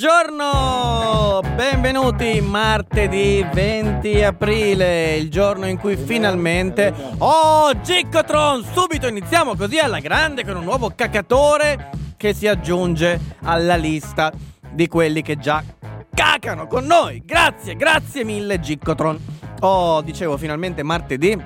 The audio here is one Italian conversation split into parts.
Buongiorno! Benvenuti martedì 20 aprile, il giorno in cui finalmente... Oh, Giccotron! Subito iniziamo così alla grande con un nuovo cacatore che si aggiunge alla lista di quelli che già cacano con noi. Grazie, grazie mille Giccotron. Oh, dicevo finalmente martedì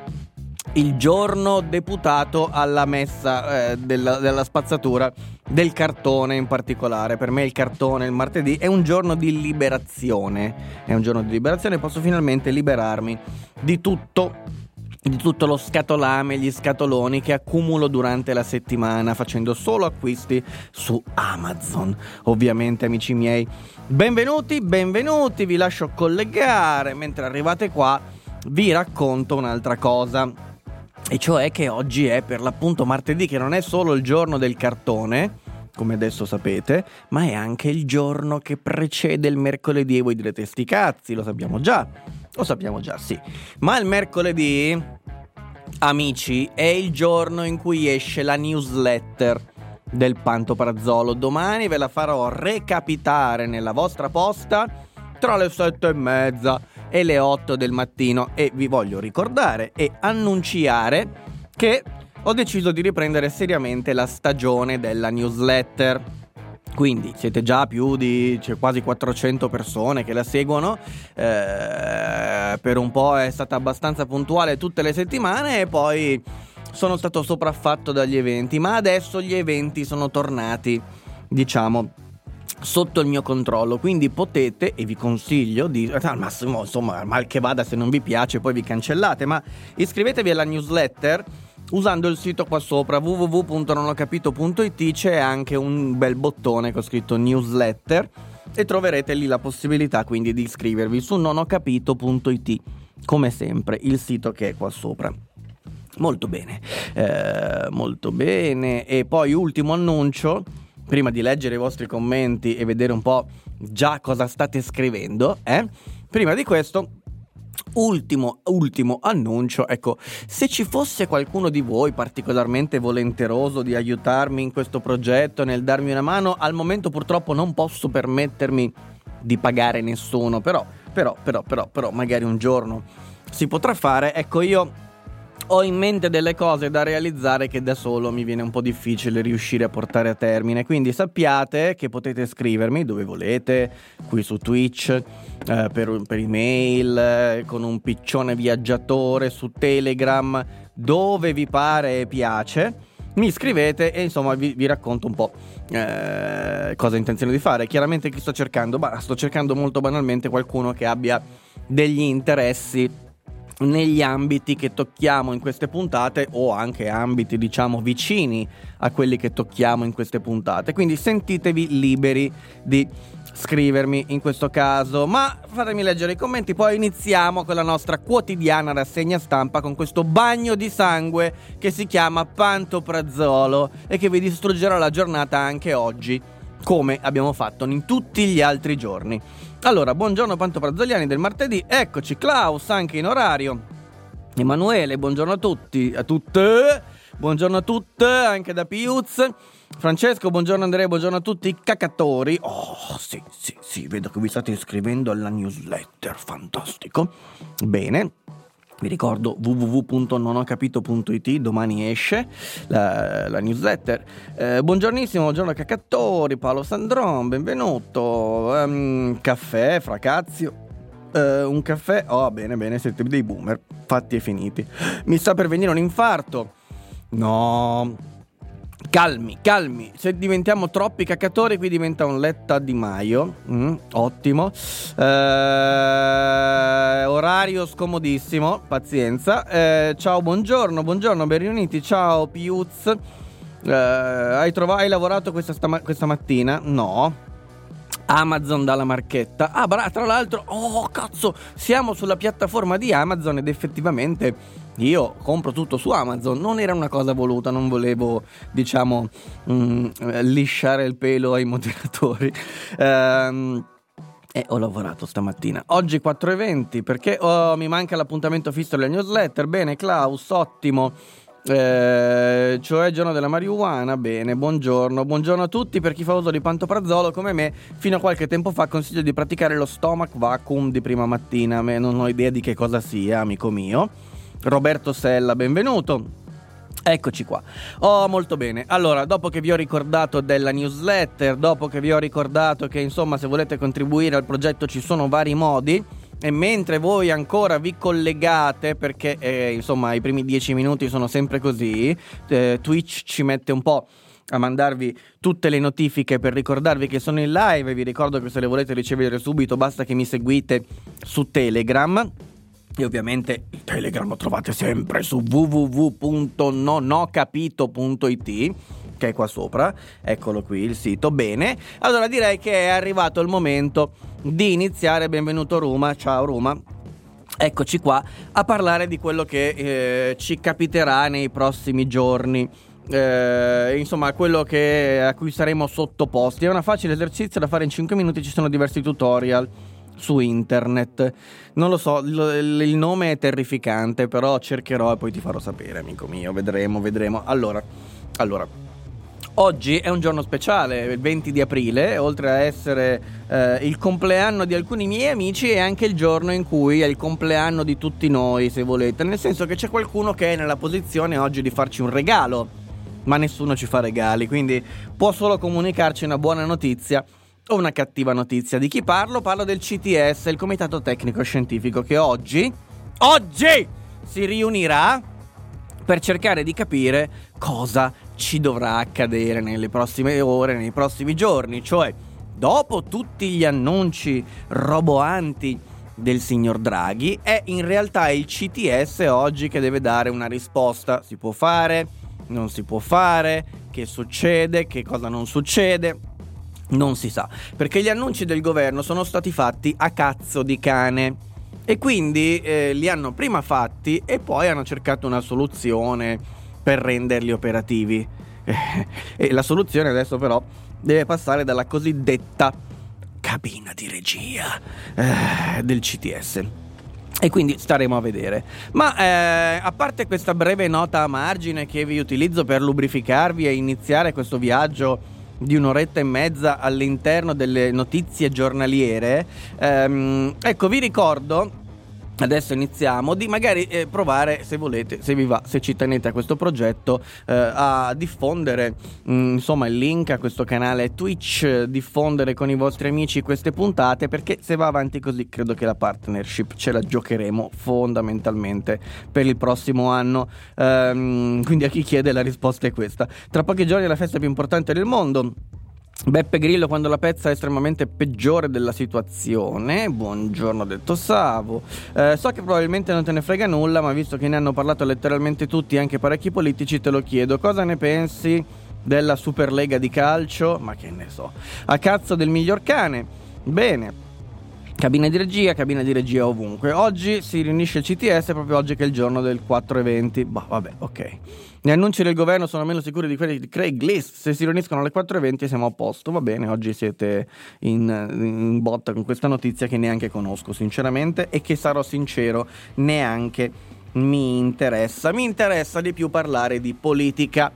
il giorno deputato alla messa eh, della, della spazzatura del cartone in particolare. Per me il cartone il martedì è un giorno di liberazione. È un giorno di liberazione, posso finalmente liberarmi di tutto. Di tutto lo scatolame, gli scatoloni che accumulo durante la settimana facendo solo acquisti su Amazon. Ovviamente, amici miei, benvenuti, benvenuti, vi lascio collegare. Mentre arrivate qua, vi racconto un'altra cosa. E cioè che oggi è per l'appunto martedì, che non è solo il giorno del cartone, come adesso sapete, ma è anche il giorno che precede il mercoledì. E voi direte, sti cazzi, lo sappiamo già. Lo sappiamo già, sì. Ma il mercoledì, amici, è il giorno in cui esce la newsletter del Pantoprazzolo. Domani ve la farò recapitare nella vostra posta tra le sette e mezza e le 8 del mattino e vi voglio ricordare e annunciare che ho deciso di riprendere seriamente la stagione della newsletter. Quindi siete già più di c'è quasi 400 persone che la seguono. Eh, per un po' è stata abbastanza puntuale tutte le settimane e poi sono stato sopraffatto dagli eventi. Ma adesso gli eventi sono tornati, diciamo, sotto il mio controllo quindi potete e vi consiglio di al massimo insomma mal che vada se non vi piace poi vi cancellate ma iscrivetevi alla newsletter usando il sito qua sopra www.nonhocapito.it c'è anche un bel bottone con scritto newsletter e troverete lì la possibilità quindi di iscrivervi su nonhocapito.it come sempre il sito che è qua sopra. Molto bene eh, molto bene. E poi ultimo annuncio prima di leggere i vostri commenti e vedere un po' già cosa state scrivendo, eh? Prima di questo Ultimo, ultimo annuncio, ecco, se ci fosse qualcuno di voi particolarmente volenteroso di aiutarmi in questo progetto, nel darmi una mano, al momento purtroppo non posso permettermi di pagare nessuno, però, però, però, però, però, magari un giorno si potrà fare, ecco io ho in mente delle cose da realizzare che da solo mi viene un po' difficile riuscire a portare a termine. Quindi sappiate che potete scrivermi dove volete, qui su Twitch, eh, per, per, email, eh, con un piccione viaggiatore, su Telegram, dove vi pare e piace. Mi scrivete e insomma vi, vi racconto un po' eh, cosa ho intenzione di fare. Chiaramente chi sto cercando? Bah, sto cercando molto banalmente qualcuno che abbia degli interessi negli ambiti che tocchiamo in queste puntate o anche ambiti diciamo vicini a quelli che tocchiamo in queste puntate. Quindi sentitevi liberi di scrivermi in questo caso. Ma fatemi leggere i commenti poi iniziamo con la nostra quotidiana rassegna stampa con questo bagno di sangue che si chiama Pantoprazzolo e che vi distruggerà la giornata anche oggi come abbiamo fatto in tutti gli altri giorni allora, buongiorno Pantoprazzoliani del martedì, eccoci Klaus anche in orario. Emanuele, buongiorno a tutti, a tutte. Buongiorno a tutte, anche da Piuz. Francesco, buongiorno Andrea, buongiorno a tutti i cacatori. Oh, sì, sì, sì, vedo che vi state iscrivendo alla newsletter, fantastico. Bene, vi ricordo www.nonhocapito.it, domani esce la, la newsletter. Eh, buongiornissimo, buongiorno Cacattori, Paolo Sandron, benvenuto. Um, caffè, fracazio. Uh, un caffè, oh bene bene, siete dei boomer, fatti e finiti. Mi sta per venire un infarto. No, Calmi, calmi. Se diventiamo troppi cacatori, qui diventa un Letta di Maio. Mm, ottimo. Eh, orario scomodissimo. Pazienza. Eh, ciao, buongiorno, buongiorno, ben riuniti. Ciao, Piuz. Eh, hai, trova- hai lavorato questa, stama- questa mattina? No. Amazon dalla marchetta. Ah, bra- tra l'altro, oh cazzo, siamo sulla piattaforma di Amazon ed effettivamente io compro tutto su Amazon. Non era una cosa voluta, non volevo, diciamo, mm, lisciare il pelo ai moderatori. Ehm. E ho lavorato stamattina. Oggi 4.20 perché oh, mi manca l'appuntamento fisso della newsletter. Bene, Klaus, ottimo. Eh, cioè giorno della marijuana, bene, buongiorno, buongiorno a tutti per chi fa uso di pantoprazolo come me, fino a qualche tempo fa consiglio di praticare lo stomach vacuum di prima mattina, non ho idea di che cosa sia, amico mio. Roberto Sella, benvenuto. Eccoci qua. Oh, molto bene. Allora, dopo che vi ho ricordato della newsletter, dopo che vi ho ricordato che insomma se volete contribuire al progetto ci sono vari modi, e mentre voi ancora vi collegate, perché eh, insomma i primi dieci minuti sono sempre così, eh, Twitch ci mette un po' a mandarvi tutte le notifiche per ricordarvi che sono in live. Vi ricordo che se le volete ricevere subito basta che mi seguite su Telegram. E ovviamente il Telegram lo trovate sempre su www.nonocapito.it che è qua sopra. Eccolo qui il sito. Bene. Allora direi che è arrivato il momento di iniziare. Benvenuto Roma. Ciao Roma. Eccoci qua a parlare di quello che eh, ci capiterà nei prossimi giorni. Eh, insomma, quello che, a cui saremo sottoposti. È una facile esercizio da fare in 5 minuti. Ci sono diversi tutorial su internet. Non lo so, il, nome è terrificante, però cercherò e poi ti farò sapere, amico mio. Vedremo, vedremo. Allora, allora. Oggi è un giorno speciale, il 20 di aprile, oltre a essere eh, il compleanno di alcuni miei amici, è anche il giorno in cui è il compleanno di tutti noi, se volete, nel senso che c'è qualcuno che è nella posizione oggi di farci un regalo, ma nessuno ci fa regali, quindi può solo comunicarci una buona notizia o una cattiva notizia. Di chi parlo? Parlo del CTS, il Comitato Tecnico Scientifico, che oggi, oggi si riunirà per cercare di capire cosa ci dovrà accadere nelle prossime ore, nei prossimi giorni, cioè dopo tutti gli annunci roboanti del signor Draghi, è in realtà il CTS oggi che deve dare una risposta. Si può fare, non si può fare, che succede, che cosa non succede. Non si sa, perché gli annunci del governo sono stati fatti a cazzo di cane e quindi eh, li hanno prima fatti e poi hanno cercato una soluzione per renderli operativi. e la soluzione adesso però deve passare dalla cosiddetta cabina di regia eh, del CTS. E quindi staremo a vedere. Ma eh, a parte questa breve nota a margine che vi utilizzo per lubrificarvi e iniziare questo viaggio di un'oretta e mezza all'interno delle notizie giornaliere, ehm, ecco vi ricordo Adesso iniziamo di magari eh, provare, se volete, se vi va, se ci tenete a questo progetto, eh, a diffondere mh, mm, insomma il link a questo canale Twitch, diffondere con i vostri amici queste puntate, perché se va avanti così credo che la partnership ce la giocheremo fondamentalmente per il prossimo anno. Ehm, quindi a chi chiede la risposta è questa. Tra pochi giorni è la festa più importante del mondo. Beppe Grillo quando la pezza è estremamente peggiore della situazione. Buongiorno detto Savo. Eh, so che probabilmente non te ne frega nulla, ma visto che ne hanno parlato letteralmente tutti, anche parecchi politici, te lo chiedo. Cosa ne pensi della Superlega di calcio? Ma che ne so. A cazzo del miglior cane. Bene. Cabina di regia, cabina di regia ovunque. Oggi si riunisce il CTS, proprio oggi che è il giorno del 4 eventi. Bah, vabbè, ok. Gli annunci del governo sono meno sicuri di quelli di Craigslist. Se si riuniscono alle 4.20 siamo a posto. Va bene, oggi siete in, in, botta con questa notizia che neanche conosco, sinceramente, e che sarò sincero, neanche mi interessa. Mi interessa di più parlare di politica.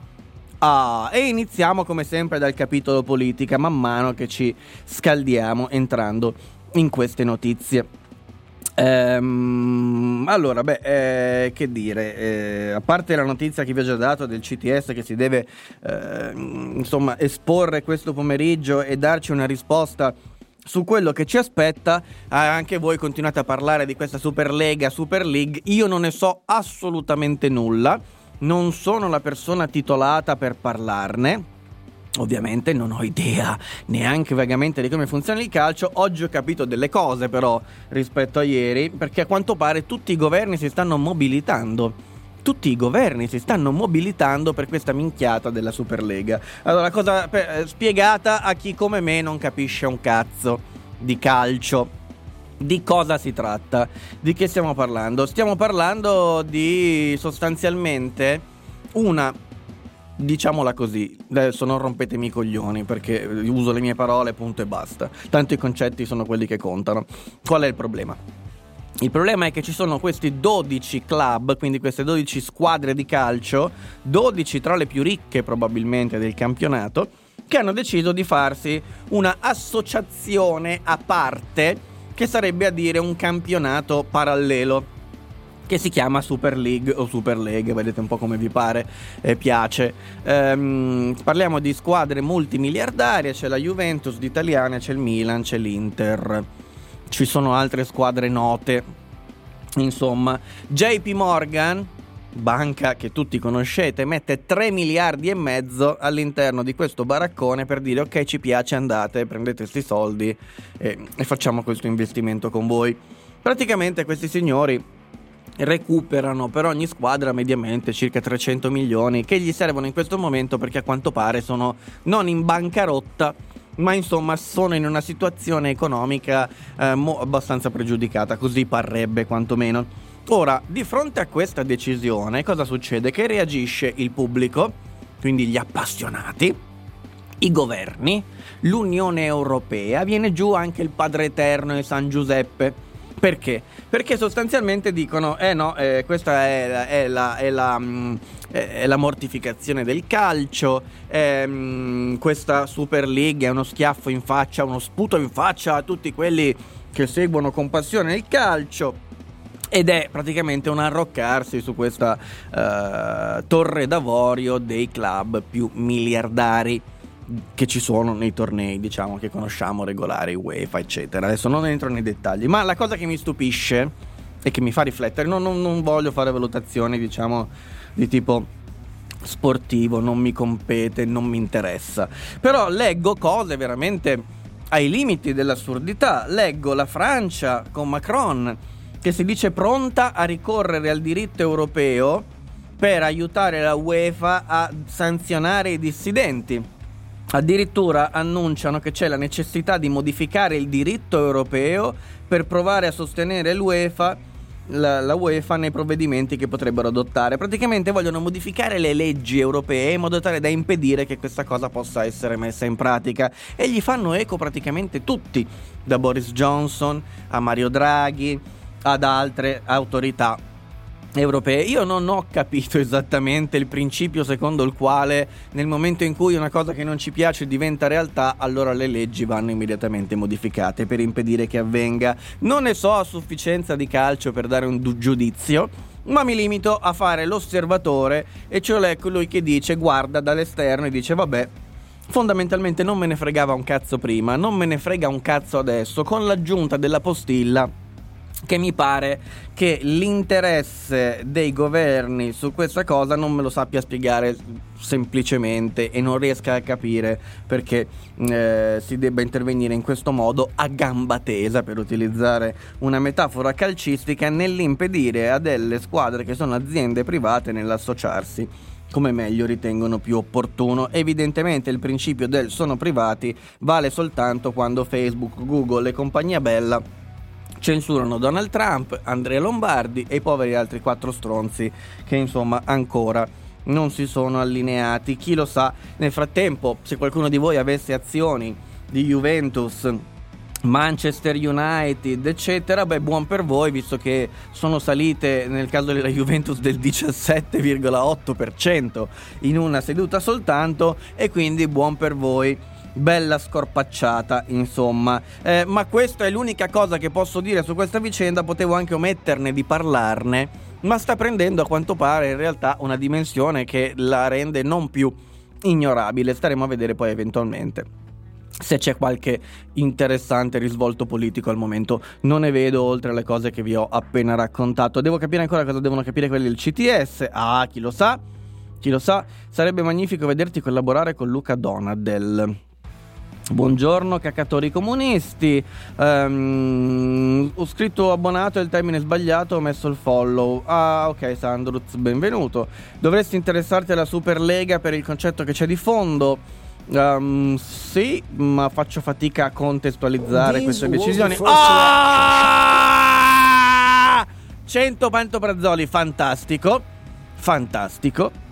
Ah, e iniziamo come sempre dal capitolo politica, man mano che ci scaldiamo entrando in queste notizie. Ehm, allora, beh, eh, che dire, eh, a parte la notizia che vi ho già dato del CTS che si deve eh, insomma esporre questo pomeriggio e darci una risposta su quello che ci aspetta, anche voi continuate a parlare di questa Superlega, Super League, io non ne so assolutamente nulla, non sono la persona titolata per parlarne Ovviamente non ho idea neanche vagamente di come funziona il calcio, oggi ho capito delle cose però rispetto a ieri, perché a quanto pare tutti i governi si stanno mobilitando tutti i governi si stanno mobilitando per questa minchiata della Superlega. Allora, cosa per, eh, spiegata a chi come me non capisce un cazzo di calcio. Di cosa si tratta? Di che stiamo parlando? Stiamo parlando di sostanzialmente una diciamola così, adesso non rompetemi i coglioni perché uso le mie parole, punto e basta. Tanto i concetti sono quelli che contano. Qual è il problema? Il problema è che ci sono questi 12 club, quindi queste 12 squadre di calcio, 12 tra le più ricche probabilmente del campionato, che hanno deciso di farsi una associazione a parte che sarebbe a dire un campionato parallelo che si chiama Super League o Super League, vedete un po' come vi pare, eh, piace. Ehm, parliamo di squadre multimiliardarie, c'è la Juventus d'Italiana, c'è il Milan, c'è l'Inter, ci sono altre squadre note. Insomma, JP Morgan, banca che tutti conoscete, mette 3 miliardi e mezzo all'interno di questo baraccone per dire ok ci piace andate, prendete questi soldi e, e facciamo questo investimento con voi. Praticamente questi signori recuperano per ogni squadra mediamente circa 300 milioni che gli servono in questo momento perché a quanto pare sono non in bancarotta ma insomma sono in una situazione economica eh, mo- abbastanza pregiudicata, così parrebbe quantomeno. Ora, di fronte a questa decisione, cosa succede? Che reagisce il pubblico, quindi gli appassionati, i governi, l'Unione Europea, viene giù anche il Padre Eterno e San Giuseppe perché? Perché sostanzialmente dicono, eh no, eh, questa è la, è, la, è, la, mm, è la, mortificazione del calcio, ehm, questa Super League è uno schiaffo in faccia, uno sputo in faccia a tutti quelli che seguono con passione il calcio. Ed è praticamente un arroccarsi su questa uh, torre d'avorio dei club più miliardari che ci sono nei tornei, diciamo, che conosciamo, regolari, UEFA, eccetera. Adesso non entro nei dettagli, ma la cosa che mi stupisce e che mi fa riflettere, non, non, non voglio fare valutazioni, diciamo, di tipo sportivo, non mi compete, non mi interessa. Però leggo cose veramente ai limiti dell'assurdità. Leggo la Francia con Macron che si dice pronta a ricorrere al diritto europeo per aiutare la UEFA a sanzionare i dissidenti. Addirittura annunciano che c'è la necessità di modificare il diritto europeo per provare a sostenere l'UEFA, la, la, UEFA nei provvedimenti che potrebbero adottare. Praticamente vogliono modificare le leggi europee in modo tale da impedire che questa cosa possa essere messa in pratica. E gli fanno eco praticamente tutti, da Boris Johnson a Mario Draghi ad altre autorità europee. Io non ho capito esattamente il principio secondo il quale nel momento in cui una cosa che non ci piace diventa realtà, allora le leggi vanno immediatamente modificate per impedire che avvenga. Non ne so a sufficienza di calcio per dare un giudizio, ma mi limito a fare l'osservatore e cioè colui che dice guarda dall'esterno e dice vabbè fondamentalmente non me ne fregava un cazzo prima, non me ne frega un cazzo adesso, con l'aggiunta della postilla che mi pare che l'interesse dei governi su questa cosa non me lo sappia spiegare semplicemente e non riesca a capire perché eh, si debba intervenire in questo modo a gamba tesa per utilizzare una metafora calcistica nell'impedire a delle squadre che sono aziende private nell'associarsi come meglio ritengono più opportuno. Evidentemente il principio del sono privati vale soltanto quando Facebook, Google e compagnia bella censurano Donald Trump, Andrea Lombardi e i poveri altri quattro stronzi che insomma ancora non si sono allineati. Chi lo sa, nel frattempo, se qualcuno di voi avesse azioni di Juventus, Manchester United, eccetera, beh, buon per voi, visto che sono salite nel caso della Juventus del 17,8% in una seduta soltanto, e quindi buon per voi bella scorpacciata, insomma. Eh, ma questa è l'unica cosa che posso dire su questa vicenda, potevo anche ometterne di parlarne, ma sta prendendo a quanto pare in realtà una dimensione che la rende non più ignorabile, staremo a vedere poi eventualmente se c'è qualche interessante risvolto politico al momento. Non ne vedo oltre alle cose che vi ho appena raccontato. Devo capire ancora cosa devono capire quelli del CTS. Ah, chi lo sa? Chi lo sa? Sarebbe magnifico vederti collaborare con Luca Donadel. Buongiorno cacatori comunisti, um, ho scritto abbonato e il termine sbagliato, ho messo il follow. Ah ok Sandruz, benvenuto. Dovresti interessarti alla Superlega per il concetto che c'è di fondo. Um, sì, ma faccio fatica a contestualizzare queste decisioni. Ah! 100 pantoprazzoli, fantastico, fantastico.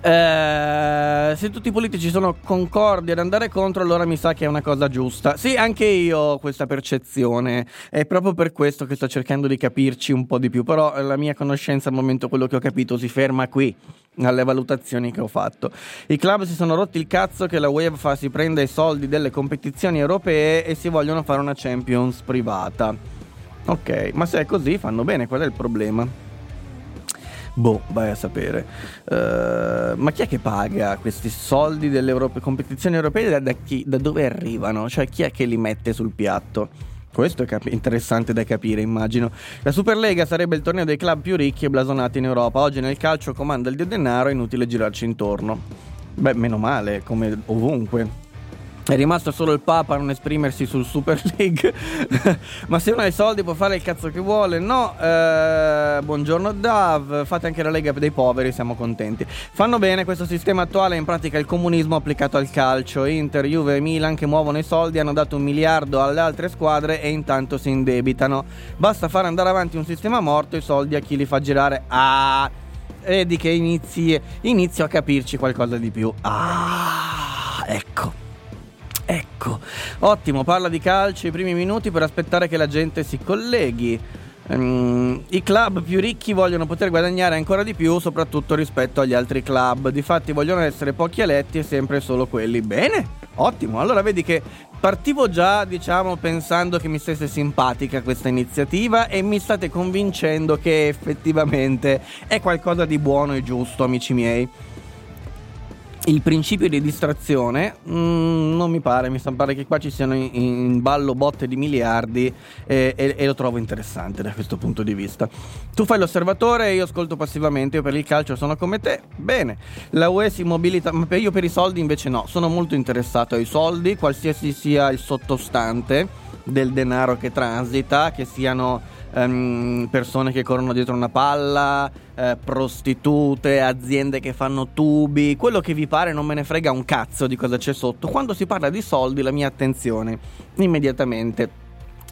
Eh, se tutti i politici sono concordi ad andare contro, allora mi sa che è una cosa giusta. Sì, anche io ho questa percezione. È proprio per questo che sto cercando di capirci un po' di più. Però la mia conoscenza al momento, quello che ho capito, si ferma qui. Alle valutazioni che ho fatto. I club si sono rotti il cazzo che la UEFA si prenda i soldi delle competizioni europee e si vogliono fare una Champions privata. Ok, ma se è così fanno bene, qual è il problema? Boh, vai a sapere. Uh, ma chi è che paga questi soldi delle competizioni europee? Da, da, chi, da, dove arrivano? Cioè, chi è che li mette sul piatto? Questo è cap- interessante da capire, immagino. La Superlega sarebbe il torneo dei club più ricchi e blasonati in Europa. Oggi nel calcio comanda il dio denaro, è inutile girarci intorno. Beh, meno male, come ovunque. È rimasto solo il Papa a non esprimersi sul Super League. Ma se uno ha i soldi può fare il cazzo che vuole. No, eh, buongiorno Dav. Fate anche la Lega dei poveri, siamo contenti. Fanno bene, questo sistema attuale è in pratica il comunismo applicato al calcio. Inter, Juve e Milan che muovono i soldi hanno dato un miliardo alle altre squadre e intanto si indebitano. Basta fare andare avanti un sistema morto, i soldi a chi li fa girare. Ah, vedi che inizi, inizio a capirci qualcosa di più. Ah, ecco. Ecco, ottimo, parla di calcio i primi minuti per aspettare che la gente si colleghi. Um, I club più ricchi vogliono poter guadagnare ancora di più, soprattutto rispetto agli altri club. Difatti vogliono essere pochi eletti e sempre solo quelli. Bene, ottimo. Allora vedi che partivo già, diciamo, pensando che mi stesse simpatica questa iniziativa e mi state convincendo che effettivamente è qualcosa di buono e giusto, amici miei il principio di distrazione mm, non mi pare, mi pare che qua ci siano in, in ballo botte di miliardi eh, e, e, lo trovo interessante da questo punto di vista. Tu fai l'osservatore e io ascolto passivamente, io per il calcio sono come te, bene, la UE si mobilita, ma io per i soldi invece no, sono molto interessato ai soldi, qualsiasi sia il sottostante del denaro che transita, che siano um, persone che corrono dietro una palla, eh, prostitute, aziende che fanno tubi, quello che vi pare non me ne frega un cazzo di cosa c'è sotto. Quando si parla di soldi la mia attenzione immediatamente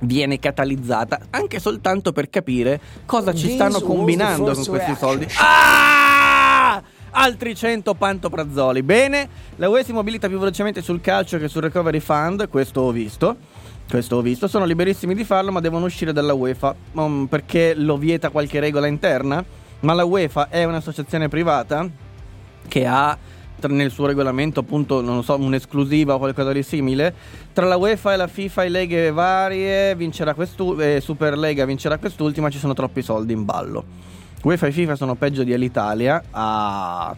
viene catalizzata anche soltanto per capire cosa ci stanno combinando con questi soldi. Ah! Altri 100 pantoprazzoli. Bene, la UE si mobilita più velocemente sul calcio che sul recovery fund, questo ho visto. Questo ho visto, sono liberissimi di farlo, ma devono uscire dalla UEFA. Um, perché lo vieta qualche regola interna? Ma la UEFA è un'associazione privata che ha nel suo regolamento appunto non so un'esclusiva o qualcosa di simile tra la UEFA e la FIFA e leghe varie vincerà quest'ultima eh, Superlega vincerà quest'ultima ci sono troppi soldi in ballo UEFA e FIFA sono peggio di Alitalia ah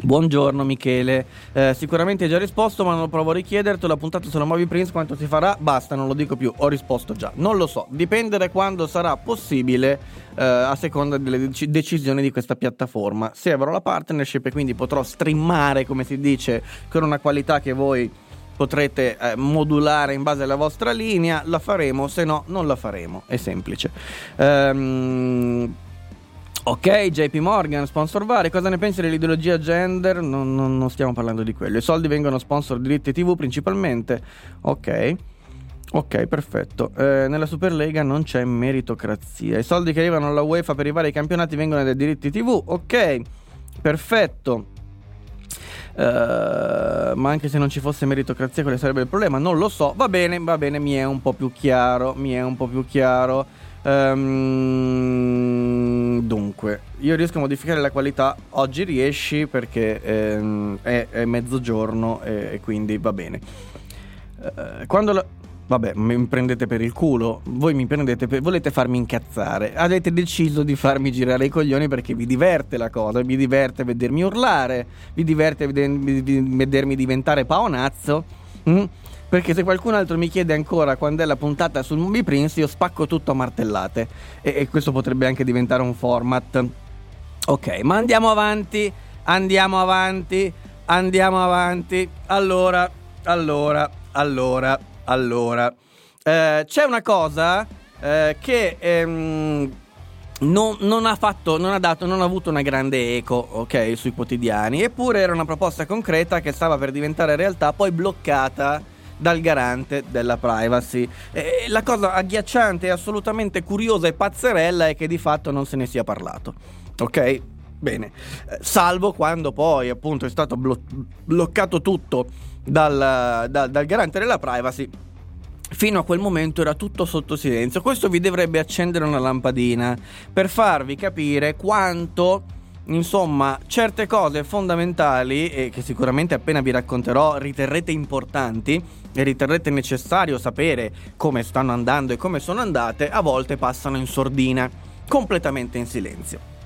Buongiorno Michele, eh, sicuramente hai già risposto ma non lo provo a richiederti, la puntata sulla Movie Prince quanto si farà? Basta, non lo dico più, ho risposto già, non lo so, dipende da quando sarà possibile eh, a seconda delle dec- decisioni di questa piattaforma. Se avrò la partnership e quindi potrò streamare come si dice con una qualità che voi potrete eh, modulare in base alla vostra linea, la faremo, se no non la faremo, è semplice. Ehm Ok, JP Morgan, sponsor vari, cosa ne pensi dell'ideologia gender? Non, non, non, stiamo parlando di quello. I soldi vengono sponsor diritti TV principalmente. Ok. Ok, perfetto. Eh, nella Superlega non c'è meritocrazia. I soldi che arrivano alla UEFA per i vari campionati vengono dai diritti TV. Ok, perfetto. Uh, ma anche se non ci fosse meritocrazia, quale sarebbe il problema? Non lo so. Va bene, va bene, mi è un po' più chiaro. Mi è un po' più chiaro. Um, dunque, io riesco a modificare la qualità. Oggi riesci perché ehm, è, è, mezzogiorno e, e, quindi va bene. Uh, quando la... Vabbè, mi prendete per il culo. Voi mi prendete per. Volete farmi incazzare. Avete deciso di farmi girare i coglioni perché vi diverte la cosa. Vi diverte vedermi urlare. Vi diverte vedermi diventare paonazzo. Mm? Perché se qualcun altro mi chiede ancora quando è la puntata sul Movie Prince, io spacco tutto a martellate. E, e questo potrebbe anche diventare un format. Ok, ma andiamo avanti, andiamo avanti, andiamo avanti. Allora, allora, allora, allora. Eh, c'è una cosa eh, che ehm, non, non, ha fatto, non ha dato, non ha avuto una grande eco, ok, sui quotidiani. Eppure era una proposta concreta che stava per diventare realtà, poi bloccata dal garante della privacy. E la cosa agghiacciante assolutamente curiosa e pazzerella è che di fatto non se ne sia parlato. Ok? Bene, eh, salvo quando poi appunto è stato blo- bloccato tutto dal, dal, dal garante della privacy Fino a quel momento era tutto sotto silenzio. Questo vi dovrebbe accendere una lampadina per farvi capire quanto, insomma, certe cose fondamentali e che sicuramente appena vi racconterò riterrete importanti e riterrete necessario sapere come stanno andando e come sono andate, a volte passano in sordina, completamente in silenzio.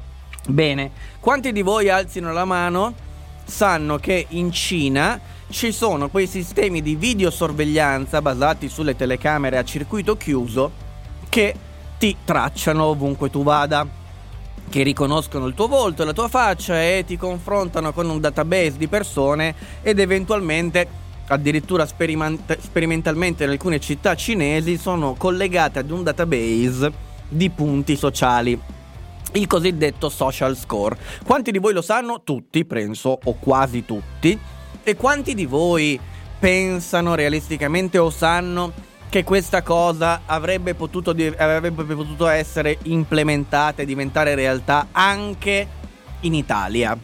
Bene, quanti di voi alzino la mano sanno che in Cina ci sono quei sistemi di videosorveglianza basati sulle telecamere a circuito chiuso che ti tracciano ovunque tu vada, che riconoscono il tuo volto e la tua faccia e ti confrontano con un database di persone ed eventualmente addirittura speriment- sperimentalmente in alcune città cinesi sono collegate ad un database di punti sociali il cosiddetto social score. Quanti di voi lo sanno? Tutti, penso, o quasi tutti. E quanti di voi pensano realisticamente o sanno che questa cosa avrebbe potuto, avrebbe potuto essere implementata e diventare realtà anche in Italia?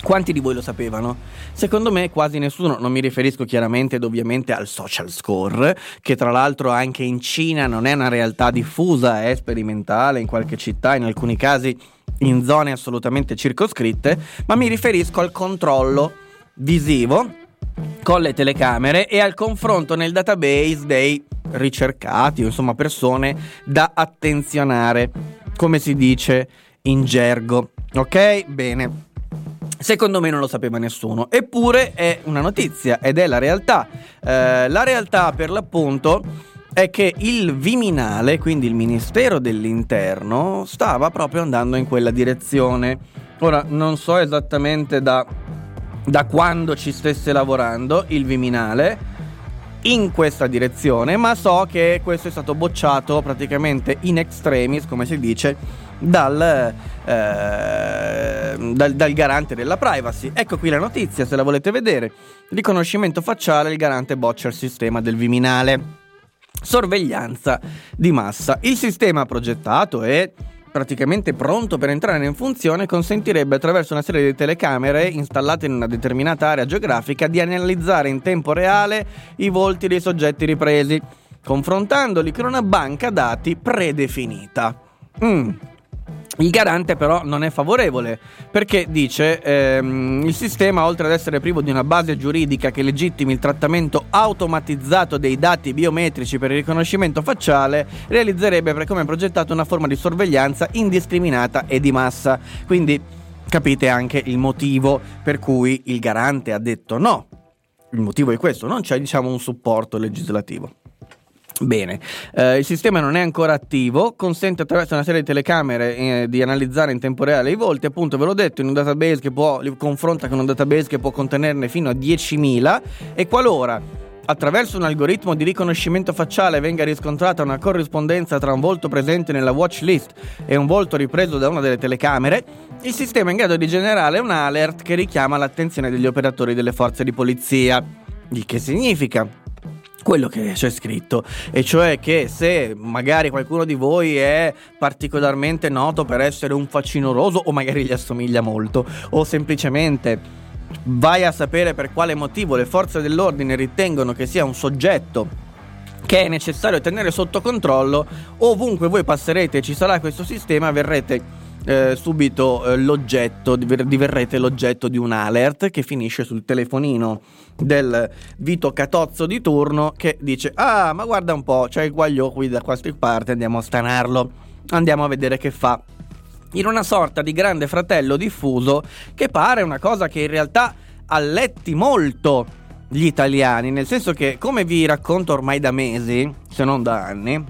Quanti di voi lo sapevano? Secondo me quasi nessuno, non mi riferisco chiaramente ed ovviamente al social score, che tra l'altro anche in Cina non è una realtà diffusa, è sperimentale in qualche città, in alcuni casi in zone assolutamente circoscritte, ma mi riferisco al controllo visivo con le telecamere e al confronto nel database dei ricercati o insomma persone da attenzionare, come si dice in gergo. Ok? Bene. Secondo me non lo sapeva nessuno, eppure è una notizia ed è la realtà. Eh, la realtà per l'appunto è che il Viminale, quindi il Ministero dell'Interno, stava proprio andando in quella direzione. Ora non so esattamente da da quando ci stesse lavorando il Viminale in questa direzione, ma so che questo è stato bocciato praticamente in extremis, come si dice, dal, eh, dal, dal, garante della privacy. Ecco qui la notizia, se la volete vedere. Riconoscimento facciale, il garante boccia il sistema del Viminale. Sorveglianza di massa. Il sistema progettato è praticamente pronto per entrare in funzione, consentirebbe attraverso una serie di telecamere installate in una determinata area geografica di analizzare in tempo reale i volti dei soggetti ripresi, confrontandoli con una banca dati predefinita. Mm. Il garante però non è favorevole perché dice ehm, il sistema oltre ad essere privo di una base giuridica che legittimi il trattamento automatizzato dei dati biometrici per il riconoscimento facciale realizzerebbe per come progettato una forma di sorveglianza indiscriminata e di massa. Quindi capite anche il motivo per cui il garante ha detto no. Il motivo è questo, non c'è diciamo un supporto legislativo. Bene, eh, il sistema non è ancora attivo, consente attraverso una serie di telecamere eh, di analizzare in tempo reale i volti, appunto ve l'ho detto, in un database che può, li confronta con un database che può contenerne fino a 10.000 e qualora attraverso un algoritmo di riconoscimento facciale venga riscontrata una corrispondenza tra un volto presente nella watch list e un volto ripreso da una delle telecamere, il sistema è in grado di generare un alert che richiama l'attenzione degli operatori delle forze di polizia. Il che significa quello che c'è scritto, e cioè che se magari qualcuno di voi è particolarmente noto per essere un facinoroso o magari gli assomiglia molto, o semplicemente vai a sapere per quale motivo le forze dell'ordine ritengono che sia un soggetto che è necessario tenere sotto controllo, ovunque voi passerete e ci sarà questo sistema, verrete eh, subito eh, l'oggetto, diverrete l'oggetto di un alert che finisce sul telefonino del Vito Catozzo di turno che dice ah ma guarda un po' c'è il guaglio qui da qualche parte andiamo a stanarlo. Andiamo a vedere che fa. In una sorta di grande fratello diffuso che pare una cosa che in realtà alletti molto gli italiani nel senso che come vi racconto ormai da mesi se non da anni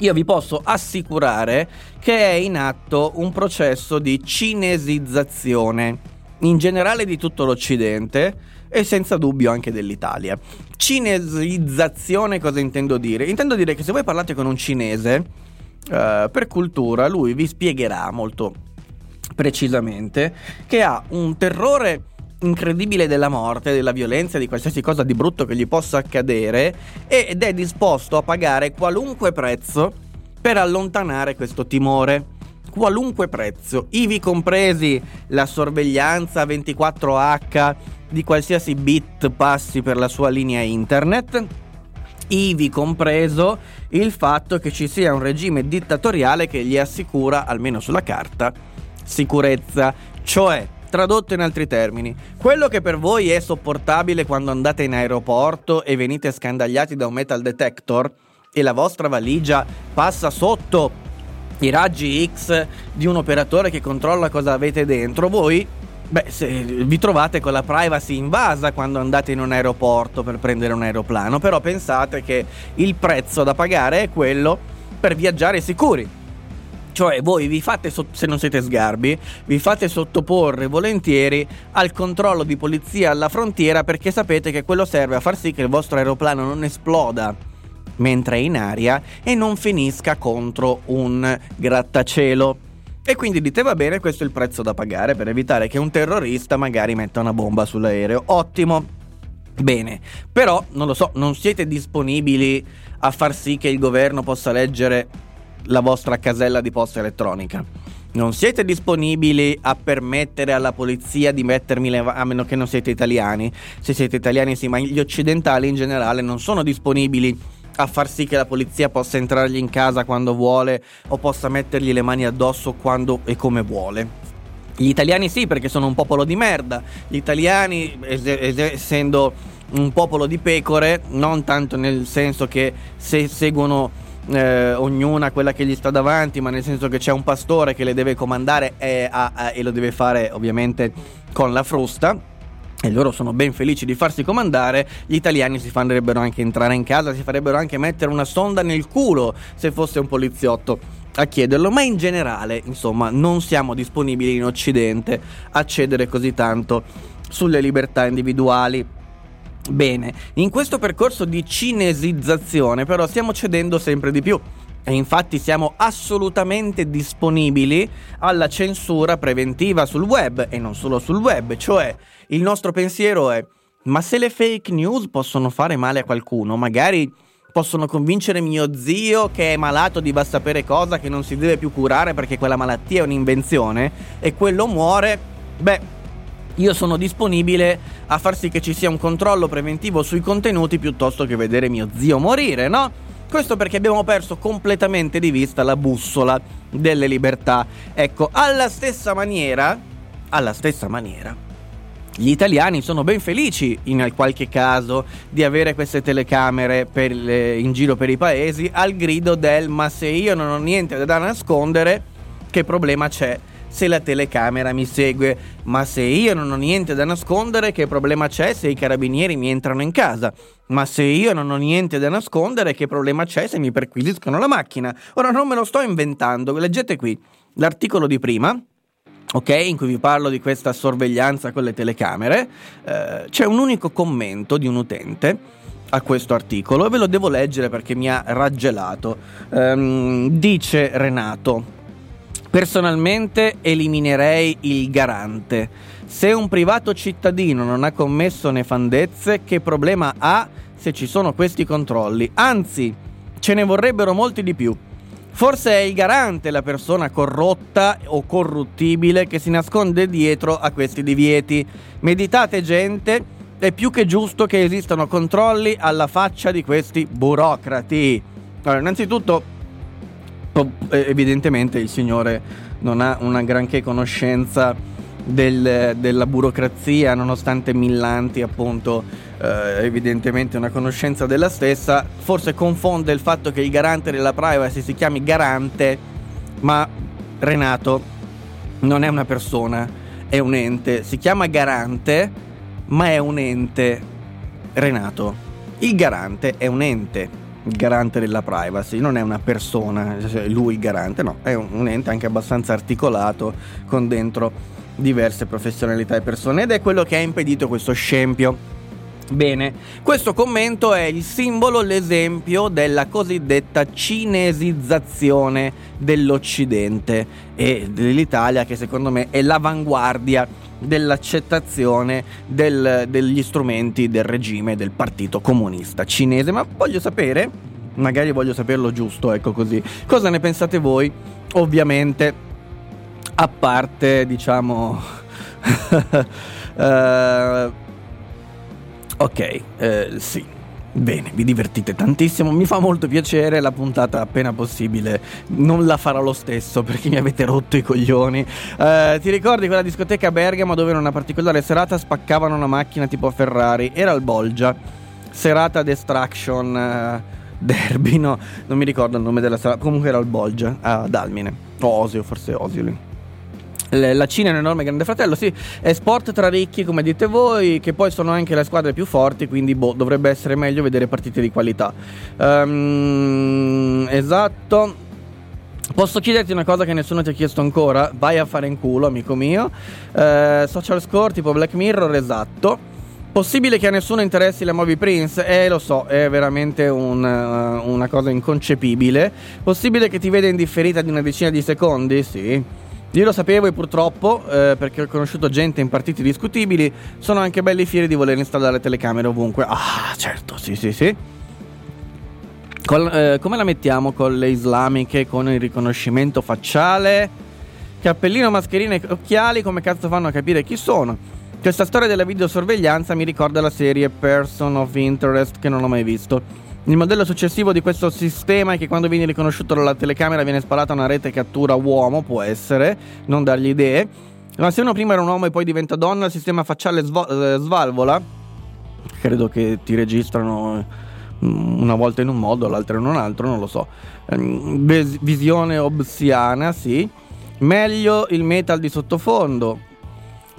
io vi posso assicurare che è in atto un processo di cinesizzazione in generale di tutto l'Occidente, e senza dubbio anche dell'Italia. Cinesizzazione cosa intendo dire? Intendo dire che se voi parlate con un cinese, eh, per cultura, lui vi spiegherà molto precisamente che ha un terrore incredibile della morte, della violenza, di qualsiasi cosa di brutto che gli possa accadere ed è disposto a pagare qualunque prezzo per allontanare questo timore. Qualunque prezzo, ivi compresi la sorveglianza 24H di qualsiasi bit passi per la sua linea internet, ivi compreso il fatto che ci sia un regime dittatoriale che gli assicura, almeno sulla carta, sicurezza, cioè Tradotto in altri termini, quello che per voi è sopportabile quando andate in aeroporto e venite scandagliati da un metal detector e la vostra valigia passa sotto i raggi X di un operatore che controlla cosa avete dentro, voi beh, vi trovate con la privacy invasa quando andate in un aeroporto per prendere un aeroplano, però pensate che il prezzo da pagare è quello per viaggiare sicuri. Cioè voi vi fate, se non siete sgarbi, vi fate sottoporre volentieri al controllo di polizia alla frontiera perché sapete che quello serve a far sì che il vostro aeroplano non esploda mentre è in aria e non finisca contro un grattacielo. E quindi dite va bene, questo è il prezzo da pagare per evitare che un terrorista magari metta una bomba sull'aereo. Ottimo. Bene, però non lo so, non siete disponibili a far sì che il governo possa leggere la vostra casella di posta elettronica. Non siete disponibili a permettere alla polizia di mettermi le... a meno che non siete italiani. Se siete italiani sì, ma gli occidentali in generale non sono disponibili a far sì che la polizia possa entrargli in casa quando vuole o possa mettergli le mani addosso quando e come vuole. Gli italiani sì, perché sono un popolo di merda. Gli italiani, es- es- essendo un popolo di pecore, non tanto nel senso che se seguono eh, ognuna quella che gli sta davanti, ma nel senso che c'è un pastore che le deve comandare e, a, a, e lo deve fare ovviamente con la frusta. E loro sono ben felici di farsi comandare, gli italiani si farebbero anche entrare in casa, si farebbero anche mettere una sonda nel culo se fosse un poliziotto a chiederlo, ma in generale, insomma, non siamo disponibili in Occidente a cedere così tanto sulle libertà individuali. Bene, in questo percorso di cinesizzazione però stiamo cedendo sempre di più. E infatti siamo assolutamente disponibili alla censura preventiva sul web e non solo sul web, cioè il nostro pensiero è ma se le fake news possono fare male a qualcuno, magari possono convincere mio zio che è malato di va sapere cosa che non si deve più curare perché quella malattia è un'invenzione e quello muore, beh io sono disponibile a far sì che ci sia un controllo preventivo sui contenuti piuttosto che vedere mio zio morire, no? Questo perché abbiamo perso completamente di vista la bussola delle libertà. Ecco, alla stessa maniera, alla stessa maniera, gli italiani sono ben felici in qualche caso di avere queste telecamere le, in giro per i paesi al grido del ma se io non ho niente da nascondere, che problema c'è? Se la telecamera mi segue, ma se io non ho niente da nascondere, che problema c'è se i carabinieri mi entrano in casa? Ma se io non ho niente da nascondere, che problema c'è se mi perquisiscono la macchina? Ora non me lo sto inventando, leggete qui l'articolo di prima. Ok, in cui vi parlo di questa sorveglianza con le telecamere, eh, c'è un unico commento di un utente a questo articolo e ve lo devo leggere perché mi ha raggelato. Um, dice Renato, Personalmente eliminerei il garante. Se un privato cittadino non ha commesso nefandezze, che problema ha se ci sono questi controlli? Anzi, ce ne vorrebbero molti di più. Forse è il garante la persona corrotta o corruttibile che si nasconde dietro a questi divieti. Meditate gente, è più che giusto che esistano controlli alla faccia di questi burocrati. Allora, innanzitutto evidentemente il signore non ha una granché conoscenza del, della burocrazia, nonostante Millanti appunto eh, evidentemente una conoscenza della stessa, forse confonde il fatto che il garante della privacy si chiami garante, ma Renato non è una persona, è un ente, si chiama garante, ma è un ente. Renato, il garante è un ente garante della privacy, non è una persona, lui il garante, no, è un, ente anche abbastanza articolato con dentro diverse professionalità e persone ed è quello che ha impedito questo scempio. Bene, questo commento è il simbolo, l'esempio della cosiddetta cinesizzazione dell'Occidente e dell'Italia che secondo me è l'avanguardia dell'accettazione del, degli strumenti del regime del partito comunista cinese. Ma voglio sapere, magari voglio saperlo giusto, ecco così, cosa ne pensate voi? Ovviamente, a parte, diciamo... uh, Ok, eh, sì. Bene, vi divertite tantissimo, mi fa molto piacere, la puntata appena possibile non la farò lo stesso perché mi avete rotto i coglioni. Eh, ti ricordi quella discoteca a Bergamo dove in una particolare serata spaccavano una macchina tipo Ferrari? Era il Bolgia, serata Destruction eh, Derby, no, non mi ricordo il nome della serata, comunque era il Bolgia, ad Almine, o Osio, forse Osio lì la Cina è un enorme grande fratello, sì, è sport tra ricchi come dite voi, che poi sono anche le squadre più forti, quindi boh, dovrebbe essere meglio vedere partite di qualità. Um, esatto. Posso chiederti una cosa che nessuno ti ha chiesto ancora? Vai a fare in culo, amico mio. Uh, social score tipo Black Mirror, esatto. Possibile che a nessuno interessi la Movie Prince? Eh, lo so, è veramente un, uh, una cosa inconcepibile. Possibile che ti veda indifferita di una decina di secondi? Sì. Io lo sapevo e purtroppo, eh, perché ho conosciuto gente in partiti discutibili, sono anche belli fieri di voler installare telecamere ovunque. Ah, certo, sì, sì, sì. Col, eh, come la mettiamo con le islamiche, con il riconoscimento facciale? Cappellino, mascherina e occhiali, come cazzo fanno a capire chi sono? Questa storia della videosorveglianza mi ricorda la serie Person of Interest che non ho mai visto. Il modello successivo di questo sistema è che quando viene riconosciuto dalla telecamera viene sparata una rete cattura uomo, può essere, non dargli idee. Ma se uno prima era un uomo e poi diventa donna, il sistema facciale svo- eh, svalvola. Credo che ti registrano mm, una volta in un modo, l'altra in un altro, non lo so. Ehm, visione obsiana, sì. Meglio il metal di sottofondo.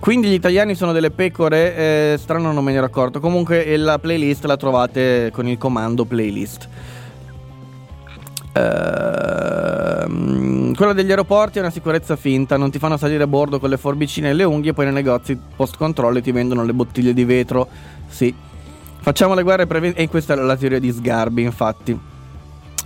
Quindi gli italiani sono delle pecore, eh, strano non me ne ero accorto. Comunque la playlist la trovate con il comando playlist. Uh, quella degli aeroporti è una sicurezza finta, non ti fanno salire a bordo con le forbicine e le unghie, poi nei negozi post controllo ti vendono le bottiglie di vetro. Sì. Facciamo le guerre preventive. E questa è la teoria di Sgarbi, infatti.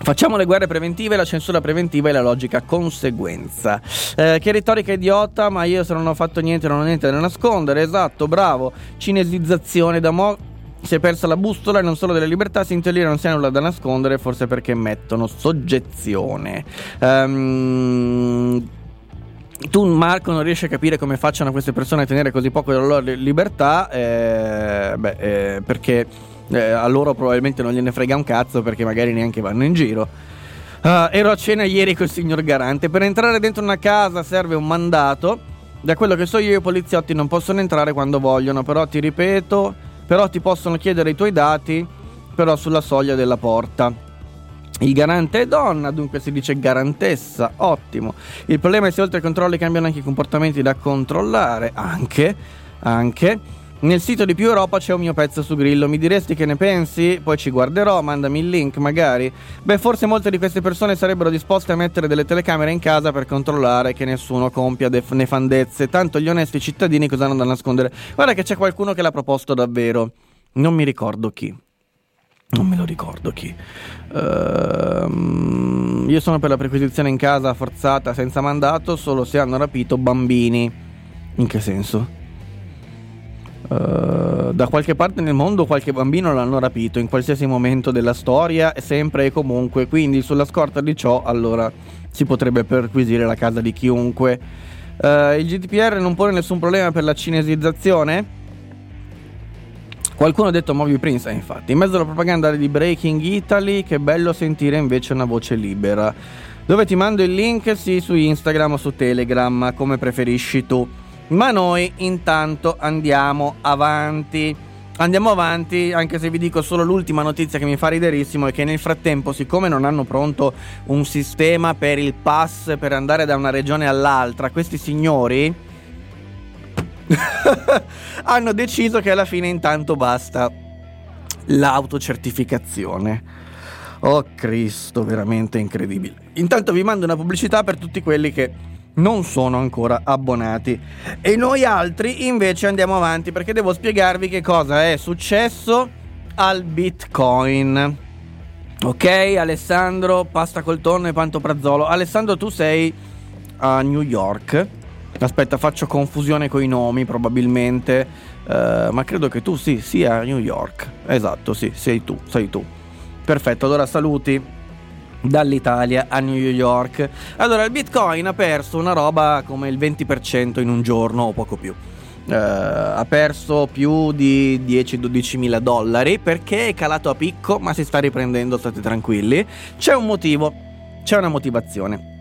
Facciamo le guerre preventive, la censura preventiva e la logica conseguenza. Eh, che retorica idiota, ma io se non ho fatto niente non ho niente da nascondere. Esatto, bravo. Cinesizzazione da mo' si è persa la bussola e non solo delle libertà, si intelligere non si ha nulla da nascondere, forse perché mettono soggezione. Um, tu Marco non riesci a capire come facciano queste persone a tenere così poco della loro libertà, eh, beh, eh, perché eh, a loro probabilmente non gliene frega un cazzo perché magari neanche vanno in giro. Uh, ero a cena ieri col signor Garante. Per entrare dentro una casa serve un mandato. Da quello che so io, i poliziotti non possono entrare quando vogliono. Però ti ripeto, però ti possono chiedere i tuoi dati, però sulla soglia della porta. Il garante è donna, dunque si dice garantessa. Ottimo. Il problema è se oltre ai controlli cambiano anche i comportamenti da controllare. Anche, anche. Nel sito di Più Europa c'è un mio pezzo su Grillo, mi diresti che ne pensi? Poi ci guarderò, mandami il link magari. Beh, forse molte di queste persone sarebbero disposte a mettere delle telecamere in casa per controllare che nessuno compia def- nefandezze, tanto gli onesti cittadini cosa hanno da nascondere? Guarda che c'è qualcuno che l'ha proposto davvero. Non mi ricordo chi. Non me lo ricordo chi. Uh, io sono per la perquisizione in casa forzata senza mandato solo se hanno rapito bambini. In che senso? Uh, da qualche parte nel mondo qualche bambino l'hanno rapito in qualsiasi momento della storia, sempre e comunque, quindi sulla scorta di ciò allora si potrebbe perquisire la casa di chiunque. Uh, il GDPR non pone nessun problema per la cinesizzazione? Qualcuno ha detto Movie Prince, eh, infatti, in mezzo alla propaganda di Breaking Italy, che bello sentire invece una voce libera. Dove ti mando il link? Sì, su Instagram o su Telegram, come preferisci tu. Ma noi intanto andiamo avanti. Andiamo avanti, anche se vi dico solo l'ultima notizia che mi fa riderissimo è che nel frattempo, siccome non hanno pronto un sistema per il pass per andare da una regione all'altra, questi signori hanno deciso che alla fine intanto basta l'autocertificazione. Oh Cristo, veramente incredibile. Intanto vi mando una pubblicità per tutti quelli che non sono ancora abbonati. E noi altri invece andiamo avanti perché devo spiegarvi che cosa è successo al Bitcoin. Ok, Alessandro, pasta col tonno e pantoprazzolo. Alessandro, tu sei a New York. Aspetta, faccio confusione con i nomi probabilmente, uh, ma credo che tu sì, sia a New York. Esatto, sì, sei tu, sei tu. Perfetto, allora saluti dall'Italia a New York. Allora, il Bitcoin ha perso una roba come il 20% in un giorno o poco più. Uh, ha perso più di 10-12 mila dollari perché è calato a picco, ma si sta riprendendo, state tranquilli. C'è un motivo, c'è una motivazione.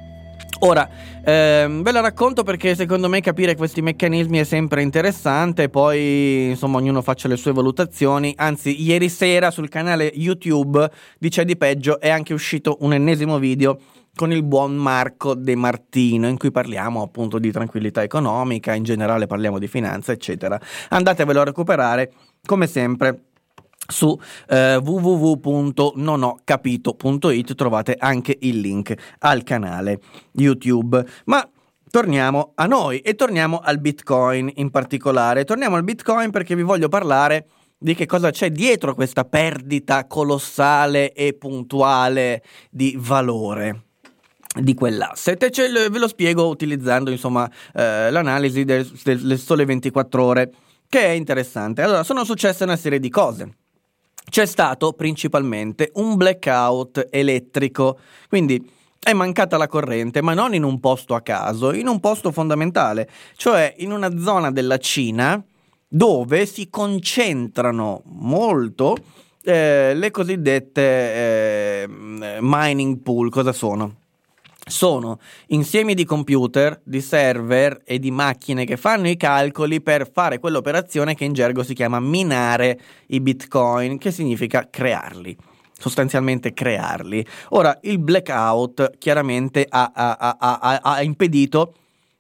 Ora, ehm, ve la racconto perché secondo me capire questi meccanismi è sempre interessante, poi insomma ognuno faccia le sue valutazioni, anzi ieri sera sul canale YouTube di C'è di Peggio è anche uscito un ennesimo video con il buon Marco De Martino in cui parliamo appunto di tranquillità economica, in generale parliamo di finanza eccetera. Andatevelo a recuperare come sempre su eh, www.nonocapito.it trovate anche il link al canale YouTube. Ma torniamo a noi e torniamo al Bitcoin in particolare. Torniamo al Bitcoin perché vi voglio parlare di che cosa c'è dietro questa perdita colossale e puntuale di valore di quell'asset e ve lo spiego utilizzando insomma eh, l'analisi del, del sole 24 ore che è interessante. Allora, sono successe una serie di cose c'è stato principalmente un blackout elettrico, quindi è mancata la corrente, ma non in un posto a caso, in un posto fondamentale, cioè in una zona della Cina dove si concentrano molto eh, le cosiddette eh, mining pool. Cosa sono? Sono insiemi di computer, di server e di macchine che fanno i calcoli per fare quell'operazione che in gergo si chiama minare i bitcoin, che significa crearli sostanzialmente crearli. Ora, il blackout chiaramente ha, ha, ha, ha impedito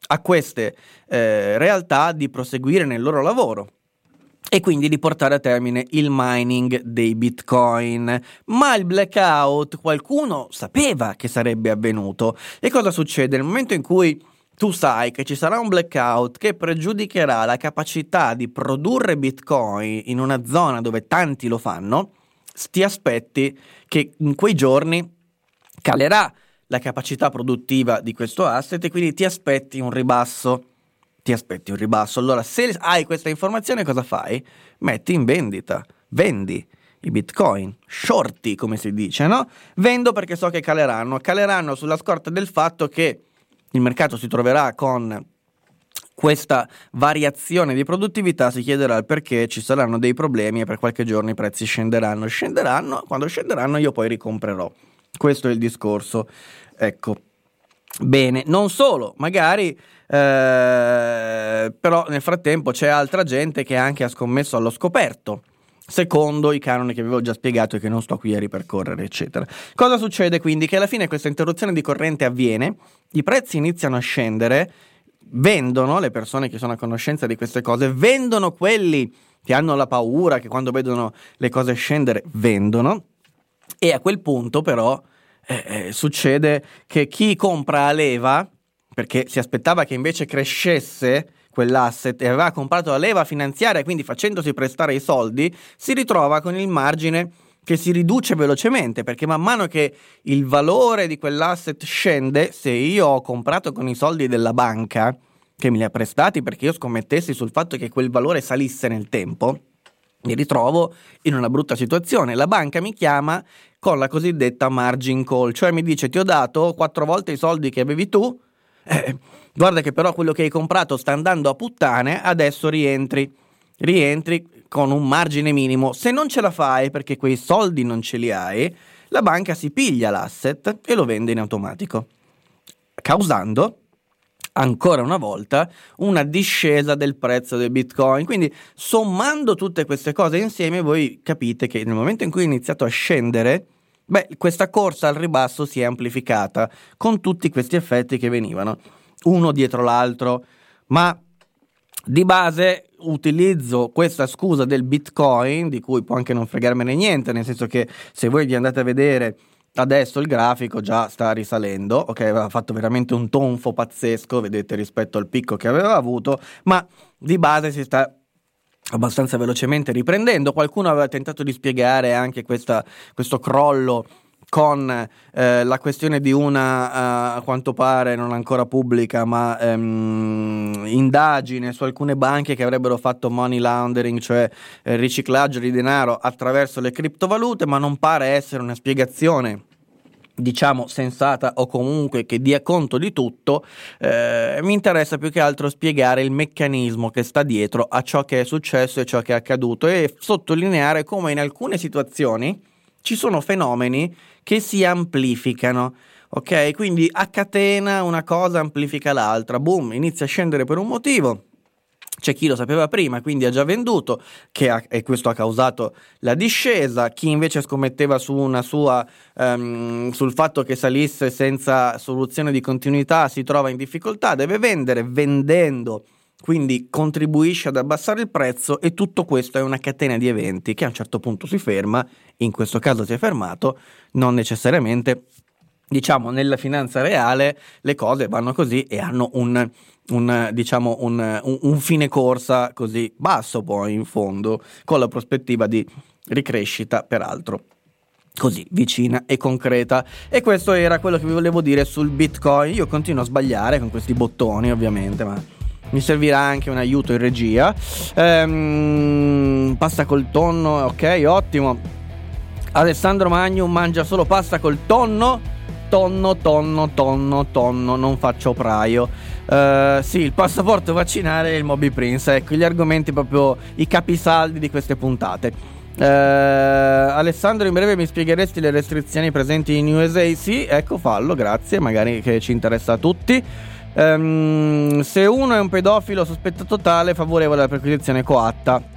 a queste eh, realtà di proseguire nel loro lavoro e quindi di portare a termine il mining dei bitcoin. Ma il blackout qualcuno sapeva che sarebbe avvenuto. E cosa succede? Nel momento in cui tu sai che ci sarà un blackout che pregiudicherà la capacità di produrre bitcoin in una zona dove tanti lo fanno, ti aspetti che in quei giorni calerà la capacità produttiva di questo asset e quindi ti aspetti un ribasso ti aspetti un ribasso. Allora, se hai questa informazione, cosa fai? Metti in vendita, vendi i bitcoin, shorti come si dice, no? Vendo perché so che caleranno, caleranno sulla scorta del fatto che il mercato si troverà con questa variazione di produttività, si chiederà il perché ci saranno dei problemi e per qualche giorno i prezzi scenderanno, scenderanno, quando scenderanno io poi ricomprerò. Questo è il discorso. Ecco. Bene, non solo, magari eh, però nel frattempo c'è altra gente che anche ha scommesso allo scoperto, secondo i canoni che avevo già spiegato e che non sto qui a ripercorrere, eccetera. Cosa succede quindi? Che alla fine questa interruzione di corrente avviene, i prezzi iniziano a scendere, vendono le persone che sono a conoscenza di queste cose, vendono quelli che hanno la paura, che quando vedono le cose scendere vendono, e a quel punto però eh, eh, succede che chi compra a leva, perché si aspettava che invece crescesse quell'asset e aveva comprato la leva finanziaria, quindi facendosi prestare i soldi, si ritrova con il margine che si riduce velocemente perché man mano che il valore di quell'asset scende, se io ho comprato con i soldi della banca che me li ha prestati perché io scommettessi sul fatto che quel valore salisse nel tempo, mi ritrovo in una brutta situazione. La banca mi chiama con la cosiddetta margin call, cioè mi dice ti ho dato quattro volte i soldi che avevi tu, eh, guarda che però quello che hai comprato sta andando a puttane, adesso rientri, rientri con un margine minimo. Se non ce la fai perché quei soldi non ce li hai, la banca si piglia l'asset e lo vende in automatico, causando ancora una volta una discesa del prezzo del bitcoin. Quindi sommando tutte queste cose insieme voi capite che nel momento in cui è iniziato a scendere Beh, questa corsa al ribasso si è amplificata con tutti questi effetti che venivano uno dietro l'altro, ma di base utilizzo questa scusa del Bitcoin, di cui può anche non fregarmene niente, nel senso che se voi vi andate a vedere Adesso il grafico già sta risalendo, ok, aveva fatto veramente un tonfo pazzesco, vedete, rispetto al picco che aveva avuto, ma di base si sta abbastanza velocemente riprendendo. Qualcuno aveva tentato di spiegare anche questa, questo crollo con eh, la questione di una, uh, a quanto pare non ancora pubblica, ma um, indagine su alcune banche che avrebbero fatto money laundering, cioè eh, riciclaggio di denaro attraverso le criptovalute, ma non pare essere una spiegazione diciamo sensata o comunque che dia conto di tutto, eh, mi interessa più che altro spiegare il meccanismo che sta dietro a ciò che è successo e ciò che è accaduto e sottolineare come in alcune situazioni ci sono fenomeni che si amplificano. Ok, quindi a catena una cosa amplifica l'altra, boom, inizia a scendere per un motivo, c'è chi lo sapeva prima, quindi ha già venduto, ha, e questo ha causato la discesa. Chi invece scommetteva su sua, um, sul fatto che salisse senza soluzione di continuità si trova in difficoltà, deve vendere, vendendo quindi contribuisce ad abbassare il prezzo e tutto questo è una catena di eventi che a un certo punto si ferma, in questo caso si è fermato, non necessariamente diciamo nella finanza reale le cose vanno così e hanno un, un, diciamo, un, un, un fine corsa così basso poi in fondo con la prospettiva di ricrescita peraltro così vicina e concreta. E questo era quello che vi volevo dire sul Bitcoin. Io continuo a sbagliare con questi bottoni, ovviamente, ma mi servirà anche un aiuto in regia. Ehm, pasta col tonno, ok, ottimo. Alessandro Magnum mangia solo pasta col tonno. Tonno, tonno, tonno, tonno, non faccio praio. Uh, sì, il passaporto vaccinale e il Moby Prince, ecco gli argomenti proprio i capisaldi di queste puntate. Uh, Alessandro, in breve mi spiegheresti le restrizioni presenti in USA? Sì, ecco, fallo, grazie, magari che ci interessa a tutti. Um, se uno è un pedofilo sospettato tale, favorevole alla perquisizione coatta.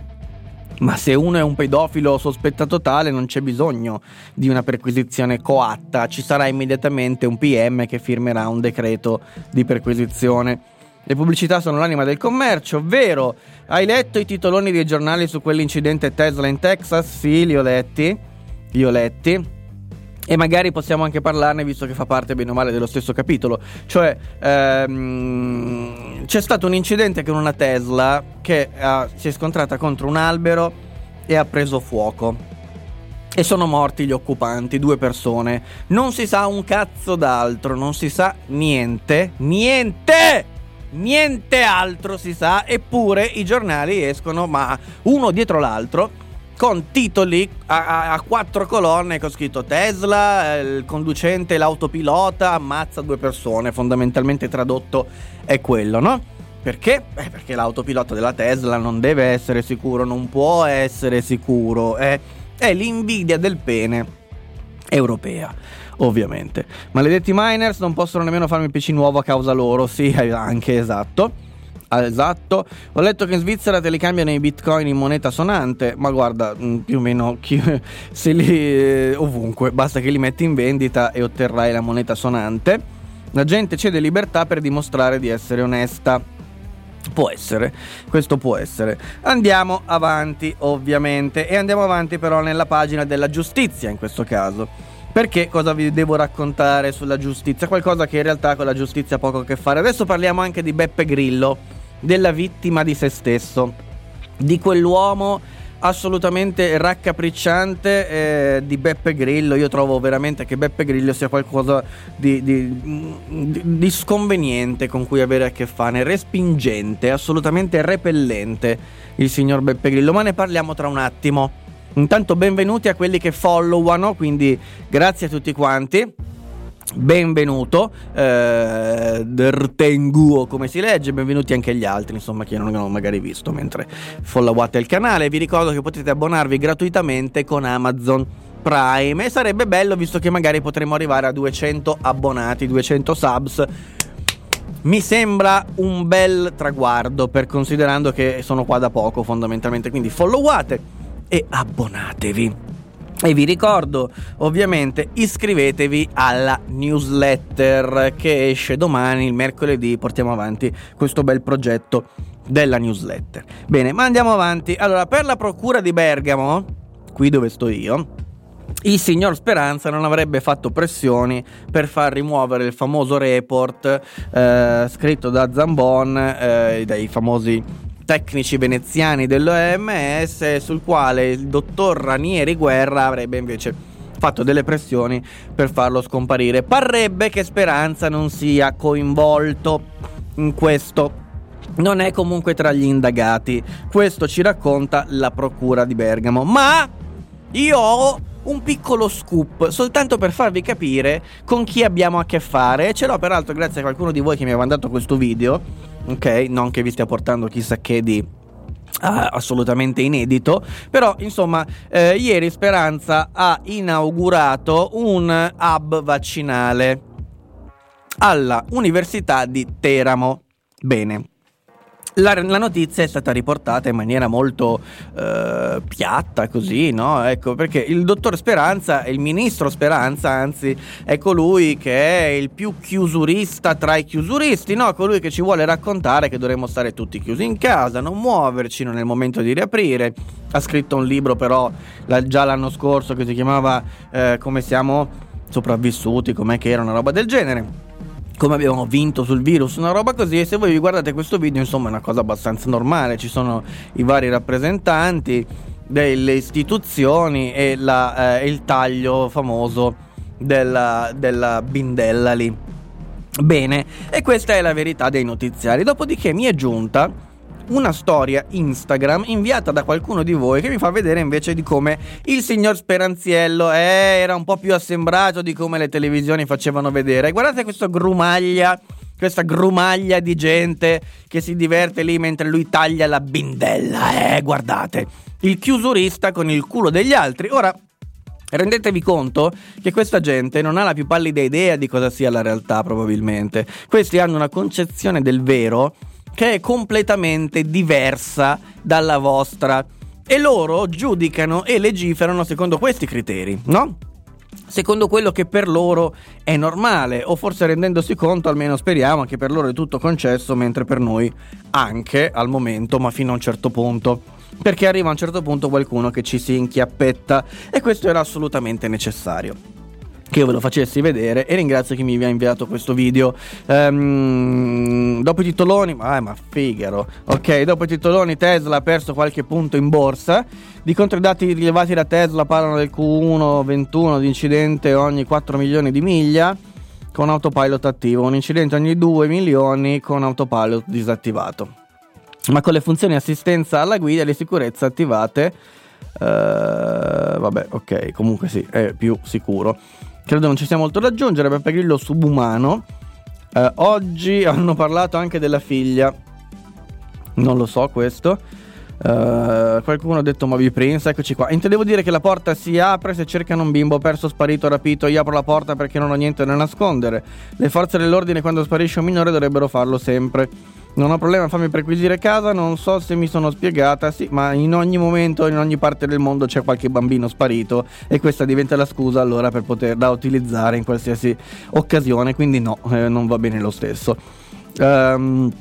Ma se uno è un pedofilo sospettato tale, non c'è bisogno di una perquisizione coatta, ci sarà immediatamente un PM che firmerà un decreto di perquisizione. Le pubblicità sono l'anima del commercio, vero? Hai letto i titoloni dei giornali su quell'incidente Tesla in Texas? Sì, li ho letti. Li ho letti e magari possiamo anche parlarne visto che fa parte bene o male dello stesso capitolo. Cioè, ehm, c'è stato un incidente con una Tesla che ha, si è scontrata contro un albero e ha preso fuoco. E sono morti gli occupanti, due persone. Non si sa un cazzo d'altro, non si sa niente. Niente! Niente altro si sa, eppure i giornali escono, ma uno dietro l'altro con titoli a, a, a, quattro colonne con scritto Tesla, il conducente, l'autopilota ammazza due persone, fondamentalmente tradotto è quello, no? Perché? Eh, perché l'autopilota della Tesla non deve essere sicuro, non può essere sicuro, è, è l'invidia del pene europea, ovviamente. Maledetti miners non possono nemmeno farmi il PC nuovo a causa loro, sì, anche esatto. Esatto. Ho letto che in Svizzera te li cambiano i bitcoin in moneta sonante, ma guarda, mm, più o meno chi, se li eh, ovunque, basta che li metti in vendita e otterrai la moneta sonante. La gente cede libertà per dimostrare di essere onesta. Può essere, questo può essere. Andiamo avanti, ovviamente, e andiamo avanti però nella pagina della giustizia in questo caso. Perché cosa vi devo raccontare sulla giustizia? Qualcosa che in realtà con la giustizia ha poco a che fare. Adesso parliamo anche di Beppe Grillo della vittima di se stesso, di quell'uomo assolutamente raccapricciante eh, di Beppe Grillo. Io trovo veramente che Beppe Grillo sia qualcosa di, di, di, sconveniente con cui avere a che fare, respingente, assolutamente repellente il signor Beppe Grillo, ma ne parliamo tra un attimo. Intanto benvenuti a quelli che followano, quindi grazie a tutti quanti benvenuto eh, Dertenguo come si legge benvenuti anche gli altri insomma che non hanno magari visto mentre followate il canale. Vi ricordo che potete abbonarvi gratuitamente con Amazon Prime. E sarebbe bello visto che magari potremmo arrivare a 200 abbonati 200 subs. Mi sembra un bel traguardo per considerando che sono qua da poco fondamentalmente. Quindi followate e abbonatevi e vi ricordo, ovviamente, iscrivetevi alla newsletter che esce domani, il mercoledì, portiamo avanti questo bel progetto della newsletter. Bene, ma andiamo avanti. Allora, per la procura di Bergamo, qui dove sto io, il signor Speranza non avrebbe fatto pressioni per far rimuovere il famoso report eh, scritto da Zambon, eh, dai famosi tecnici veneziani dell'OMS, sul quale il dottor Ranieri Guerra avrebbe invece fatto delle pressioni per farlo scomparire. Parrebbe che Speranza non sia coinvolto in questo. Non è comunque tra gli indagati. Questo ci racconta la procura di Bergamo. Ma io ho un piccolo scoop, soltanto per farvi capire con chi abbiamo a che fare. E ce l'ho peraltro grazie a qualcuno di voi che mi ha mandato questo video. Ok, non che vi stia portando chissà che di Ah, assolutamente inedito, però insomma eh, ieri Speranza ha inaugurato un hub vaccinale alla Università di Teramo. Bene, la, la, notizia è stata riportata in maniera molto eh, piatta, così, no? Ecco, perché il dottor Speranza, il ministro Speranza, anzi, è colui che è il più chiusurista tra i chiusuristi, no? Colui che ci vuole raccontare che dovremmo stare tutti chiusi in casa, non muoverci, non è il momento di riaprire. Ha scritto un libro, però, la, già l'anno scorso che si chiamava eh, Come siamo sopravvissuti, com'è che era una roba del genere come abbiamo vinto sul virus, una roba così. E se voi vi guardate questo video, insomma, è una cosa abbastanza normale. Ci sono i vari rappresentanti delle istituzioni e la, eh, il taglio famoso della, della bindella lì. Bene, e questa è la verità dei notiziari. Dopodiché mi è giunta una storia Instagram inviata da qualcuno di voi che mi fa vedere invece di come il signor Speranziello eh, era un po' più assembrato di come le televisioni facevano vedere. Guardate questo grumaglia questa grumaglia di gente che si diverte lì mentre lui taglia la bindella. Eh, guardate, il chiusurista con il culo degli altri. Ora, rendetevi conto che questa gente non ha la più pallida idea di cosa sia la realtà, probabilmente. Questi hanno una concezione del vero che è completamente diversa dalla vostra e loro giudicano e legiferano secondo questi criteri, no? Secondo quello che per loro è normale, o forse rendendosi conto, almeno speriamo, che per loro è tutto concesso, mentre per noi anche al momento, ma fino a un certo punto. Perché arriva a un certo punto qualcuno che ci si inchiappetta e questo era assolutamente necessario che io ve lo facessi vedere e ringrazio chi mi ha inviato questo video. Um, dopo i titoloni ah, ma figaro. Ok dopo i titoloni Tesla ha perso qualche punto in borsa. Di contro i dati rilevati da Tesla parlano del Q1 21 di incidente ogni 4 milioni di miglia con autopilot attivo. Un incidente ogni 2 milioni con autopilot disattivato. Ma con le funzioni assistenza alla guida e le sicurezze attivate uh, vabbè ok comunque sì è più sicuro credo non ci sia molto da aggiungere. Beppe Grillo subumano. Eh, oggi hanno parlato anche della figlia. Non lo so questo. Uh, qualcuno ha detto Moby Prince, eccoci qua. Intendevo dire che la porta si apre se cercano un bimbo perso, sparito, rapito. Io apro la porta perché non ho niente da nascondere. Le forze dell'ordine quando sparisce un minore dovrebbero farlo sempre. Non ho problema a farmi perquisire casa, non so se mi sono spiegata, sì, ma in ogni momento, in ogni parte del mondo c'è qualche bambino sparito e questa diventa la scusa allora per poter da utilizzare in qualsiasi occasione, quindi no, eh, non va bene lo stesso. Um,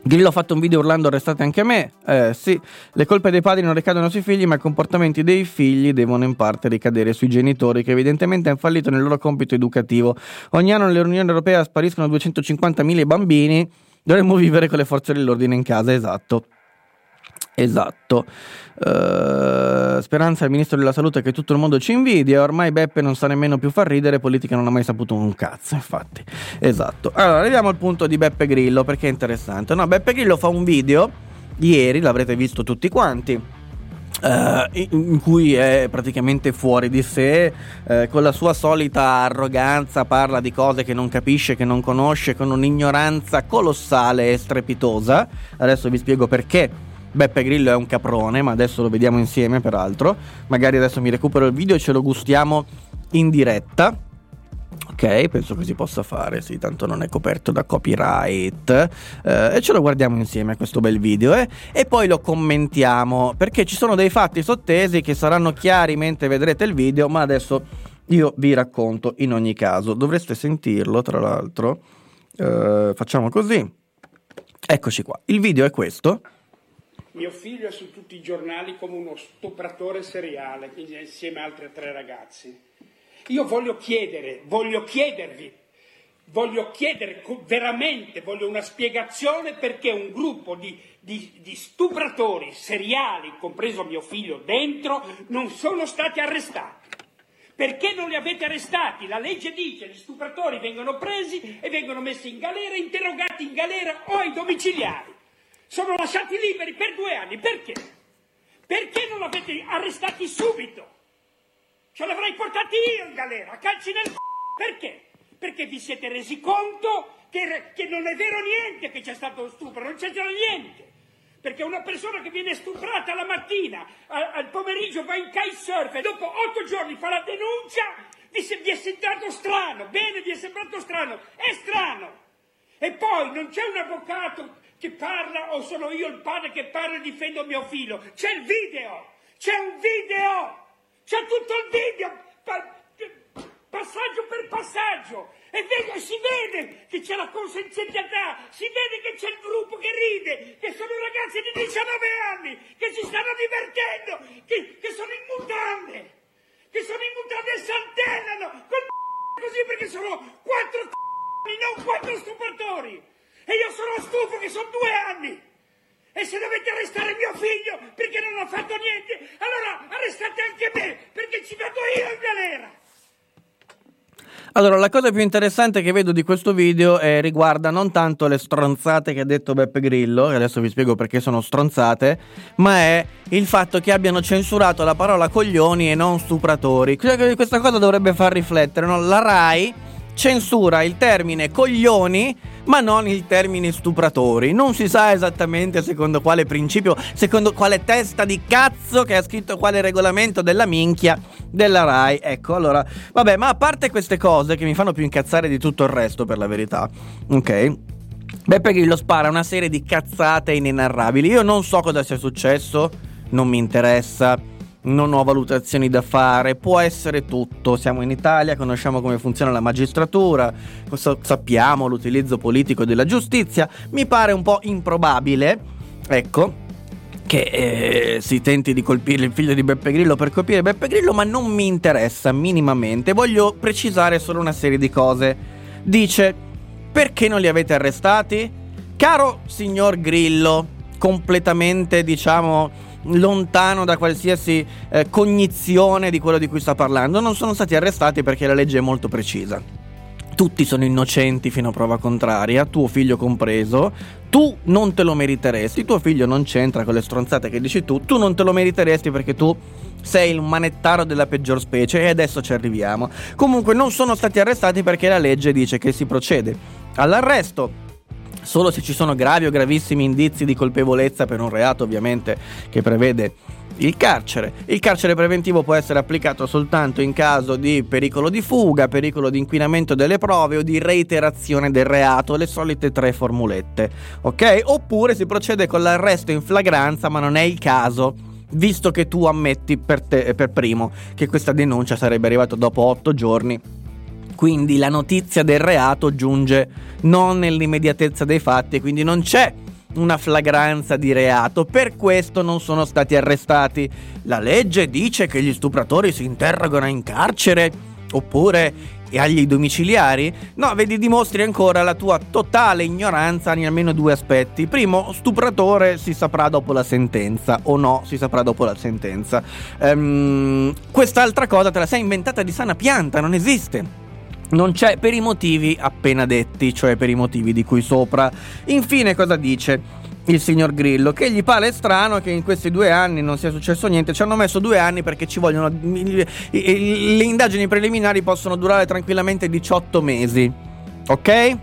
Grillo ha fatto un video urlando arrestate anche me. Eh sì, le colpe dei padri non ricadono sui figli, ma i comportamenti dei figli devono in parte ricadere sui genitori che evidentemente hanno fallito nel loro compito educativo. Ogni anno nell'Unione Europea spariscono 250.000 bambini Dovremmo vivere con le forze dell'ordine in casa, esatto. Esatto. Uh, speranza al ministro della salute che tutto il mondo ci invidia. Ormai Beppe non sa nemmeno più far ridere. Politica non ha mai saputo un cazzo. Infatti, esatto. Allora, arriviamo al punto di Beppe Grillo perché è interessante. No, Beppe Grillo fa un video ieri, l'avrete visto tutti quanti Uh, in cui è praticamente fuori di sé, uh, con la sua solita arroganza parla di cose che non capisce, che non conosce, con un'ignoranza colossale e strepitosa. Adesso vi spiego perché. Beppe Grillo è un caprone, ma adesso lo vediamo insieme peraltro. Magari adesso mi recupero il video e ce lo gustiamo in diretta. Ok, penso che si possa fare, sì, tanto non è coperto da copyright. Eh, e ce lo guardiamo insieme a questo bel video eh? e poi lo commentiamo, perché ci sono dei fatti sottesi che saranno chiari mentre vedrete il video, ma adesso io vi racconto in ogni caso. Dovreste sentirlo, tra l'altro. Eh, facciamo così. Eccoci qua. Il video è questo. Mio figlio è su tutti i giornali come uno stupratore seriale, insieme a altre tre ragazzi. Io voglio chiedere, voglio chiedervi, voglio chiedere veramente, voglio una spiegazione perché un gruppo di, di, di, stupratori seriali, compreso mio figlio dentro, non sono stati arrestati. Perché non li avete arrestati? La legge dice che gli stupratori vengono presi e vengono messi in galera, interrogati in galera o ai domiciliari. Sono lasciati liberi per due anni. Perché? Perché non l'avete arrestati subito? Ce l'avrei portati io in galera, a calci nel c***o. Perché? Perché vi siete resi conto che, che non è vero niente che c'è stato lo stupro, non c'è già niente. Perché una persona che viene stuprata la mattina, al, pomeriggio va in kitesurf e dopo otto giorni fa la denuncia, vi, vi è sembrato strano, bene, vi è sembrato strano, è strano. E poi non c'è un avvocato che parla o sono io il padre che parla e difendo mio figlio, c'è il video, c'è un video, c'è tutto il video, pa- passaggio per passaggio. E vede, si vede che c'è la consenzialità, si vede che c'è il gruppo che ride, che sono ragazzi di 19 anni, che si stanno divertendo, che, che sono in mutande, che sono in mutande e saltellano, col così perché sono quattro non quattro stupratori. E io sono stufo che sono due anni. E se dovete arrestare mio figlio perché non ha fatto niente, allora arrestate anche me perché ci vado io in galera. Allora, la cosa più interessante che vedo di questo video è, riguarda non tanto le stronzate che ha detto Beppe Grillo, e adesso vi spiego perché sono stronzate, ma è il fatto che abbiano censurato la parola coglioni e non stupratori. Questa cosa dovrebbe far riflettere, no? La RAI censura il termine coglioni ma non il termine stupratori. Non si sa esattamente secondo quale principio, secondo quale testa di cazzo che ha scritto quale regolamento della minchia della RAI. Ecco, allora, vabbè, ma a parte queste cose che mi fanno più incazzare di tutto il resto, per la verità, ok? Beppe Grillo spara una serie di cazzate inenarrabili. Io non so cosa sia successo, non mi interessa non ho valutazioni da fare, può essere tutto. Siamo in Italia, conosciamo come funziona la magistratura, sappiamo l'utilizzo politico della giustizia. Mi pare un po' improbabile, ecco, che eh, si tenti di colpire il figlio di Beppe Grillo per colpire Beppe Grillo, ma non mi interessa minimamente. Voglio precisare solo una serie di cose. Dice, perché non li avete arrestati? Caro signor Grillo, completamente, diciamo lontano da qualsiasi eh, cognizione di quello di cui sta parlando, non sono stati arrestati perché la legge è molto precisa. Tutti sono innocenti fino a prova contraria, tuo figlio compreso. Tu non te lo meriteresti, tuo figlio non c'entra con le stronzate che dici tu, tu non te lo meriteresti perché tu sei il manettaro della peggior specie e adesso ci arriviamo. Comunque non sono stati arrestati perché la legge dice che si procede all'arresto solo se ci sono gravi o gravissimi indizi di colpevolezza per un reato ovviamente che prevede il carcere. Il carcere preventivo può essere applicato soltanto in caso di pericolo di fuga, pericolo di inquinamento delle prove o di reiterazione del reato, le solite tre formulette, ok? Oppure si procede con l'arresto in flagranza, ma non è il caso visto che tu ammetti per, te, per primo che questa denuncia sarebbe arrivata dopo otto giorni quindi la notizia del reato giunge non nell'immediatezza dei fatti, quindi non c'è una flagranza di reato, per questo non sono stati arrestati. La legge dice che gli stupratori si interrogano in carcere oppure agli domiciliari? No, vedi, dimostri ancora la tua totale ignoranza in almeno due aspetti. Primo, stupratore si saprà dopo la sentenza, o no, si saprà dopo la sentenza. Um, quest'altra cosa te la sei inventata di sana pianta, non esiste non c'è per i motivi appena detti, cioè per i motivi di cui sopra. Infine cosa dice? il signor Grillo, che gli pare strano che in questi due anni non sia successo niente. Ci hanno messo due anni perché ci vogliono. Le indagini preliminari possono durare tranquillamente 18 mesi. Ok?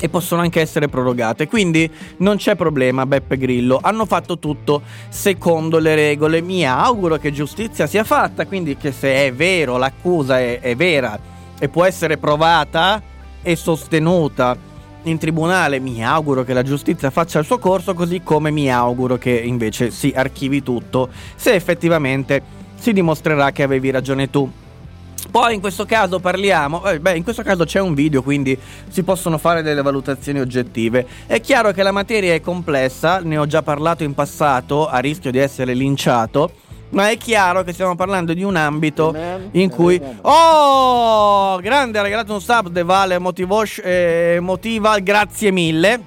E possono anche essere prorogate. Quindi non c'è problema, Beppe Grillo. Hanno fatto tutto secondo le regole. Mi auguro che giustizia sia fatta. Quindi che se è vero, l'accusa è, è vera e può essere provata e sostenuta in tribunale. Mi auguro che la giustizia faccia il suo corso, così come mi auguro che invece si archivi tutto se effettivamente si dimostrerà che avevi ragione tu. Poi in questo caso parliamo, eh, beh in questo caso c'è un video quindi si possono fare delle valutazioni oggettive. È chiaro che la materia è complessa, ne ho già parlato in passato a rischio di essere linciato. Ma è chiaro che stiamo parlando di un ambito in cui. Oh! Grande, ha regalato un sub De Vale Motivos, eh, Motiva, grazie mille.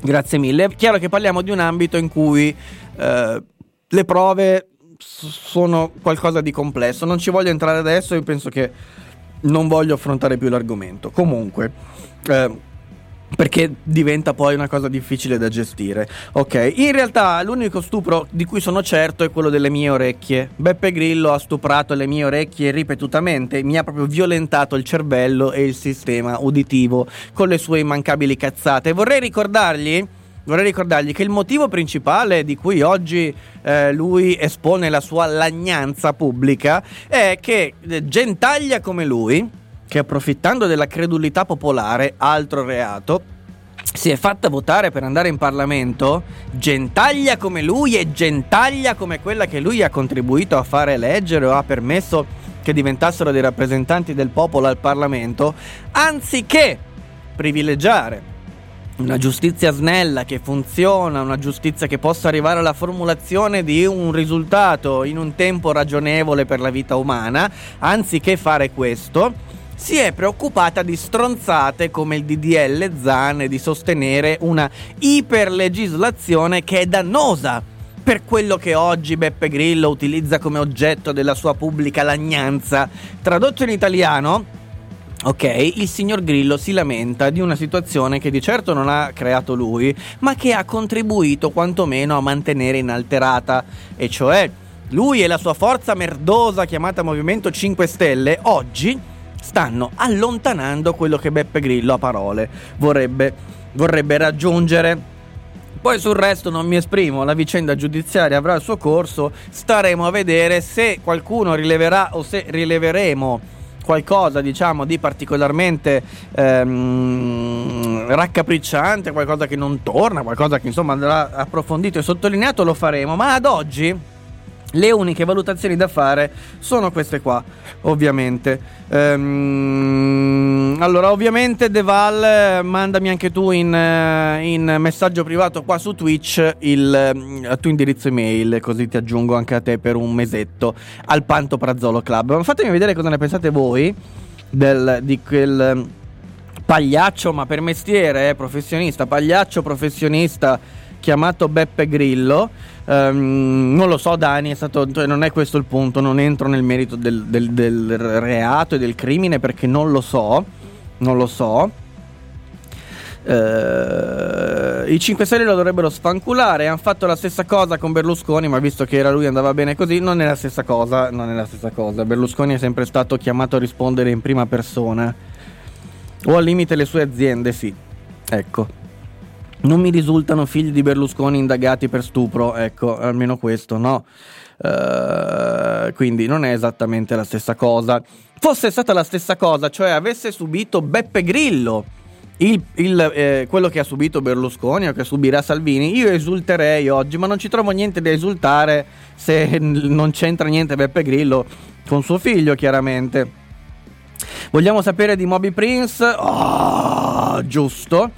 Grazie mille. È chiaro che parliamo di un ambito in cui eh, le prove sono qualcosa di complesso. Non ci voglio entrare adesso, io penso che non voglio affrontare più l'argomento. Comunque, eh, perché diventa poi una cosa difficile da gestire. Ok, in realtà l'unico stupro di cui sono certo è quello delle mie orecchie. Beppe Grillo ha stuprato le mie orecchie ripetutamente, mi ha proprio violentato il cervello e il sistema uditivo con le sue immancabili cazzate. Vorrei ricordargli vorrei ricordargli che il motivo principale di cui oggi eh, lui espone la sua lagnanza pubblica è che eh, gentaglia come lui, che approfittando della credulità popolare, altro reato, si è fatta votare per andare in Parlamento, gentaglia come lui e gentaglia come quella che lui ha contribuito a fare eleggere o ha permesso che diventassero dei rappresentanti del popolo al Parlamento, anziché privilegiare una giustizia snella che funziona, una giustizia che possa arrivare alla formulazione di un risultato in un tempo ragionevole per la vita umana, anziché fare questo, si è preoccupata di stronzate come il DDL Zan e di sostenere una iperlegislazione che è dannosa per quello che oggi Beppe Grillo utilizza come oggetto della sua pubblica lagnanza. Tradotto in italiano, Ok, il signor Grillo si lamenta di una situazione che di certo non ha creato lui, ma che ha contribuito quantomeno a mantenere inalterata, e cioè lui e la sua forza merdosa chiamata Movimento 5 Stelle oggi stanno allontanando quello che Beppe Grillo a parole vorrebbe, vorrebbe raggiungere. Poi sul resto non mi esprimo, la vicenda giudiziaria avrà il suo corso, staremo a vedere se qualcuno rileverà o se rileveremo qualcosa diciamo di particolarmente ehm, raccapricciante, qualcosa che non torna, qualcosa che insomma andrà approfondito e sottolineato, lo faremo. Ma ad oggi le uniche valutazioni da fare sono queste qua, ovviamente. Ehm, allora, ovviamente, Deval, mandami anche tu in, eh, in, messaggio privato qua su Twitch il, il tuo indirizzo email, così ti aggiungo anche a te per un mesetto al Panto Prazzolo Club. Ma fatemi vedere cosa ne pensate voi del, di quel pagliaccio, ma per mestiere, eh, professionista, pagliaccio professionista chiamato Beppe Grillo. Um, non lo so, Dani, è stato, cioè, non è questo il punto. Non entro nel merito del, del, del, reato e del crimine perché non lo so. Non lo so. Uh, I 5 Stelle lo dovrebbero sfanculare. Hanno fatto la stessa cosa con Berlusconi, ma visto che era lui andava bene così, non è la stessa cosa. Non è la stessa cosa. Berlusconi è sempre stato chiamato a rispondere in prima persona. O al limite le sue aziende, sì. Ecco. Non mi risultano figli di Berlusconi indagati per stupro, ecco, almeno questo, no? Uh, quindi non è esattamente la stessa cosa. Fosse stata la stessa cosa, cioè avesse subito Beppe Grillo il, il, eh, quello che ha subito Berlusconi o che subirà Salvini, io esulterei oggi, ma non ci trovo niente da esultare se non c'entra niente Beppe Grillo con suo figlio, chiaramente. Vogliamo sapere di Moby Prince? Oh, giusto.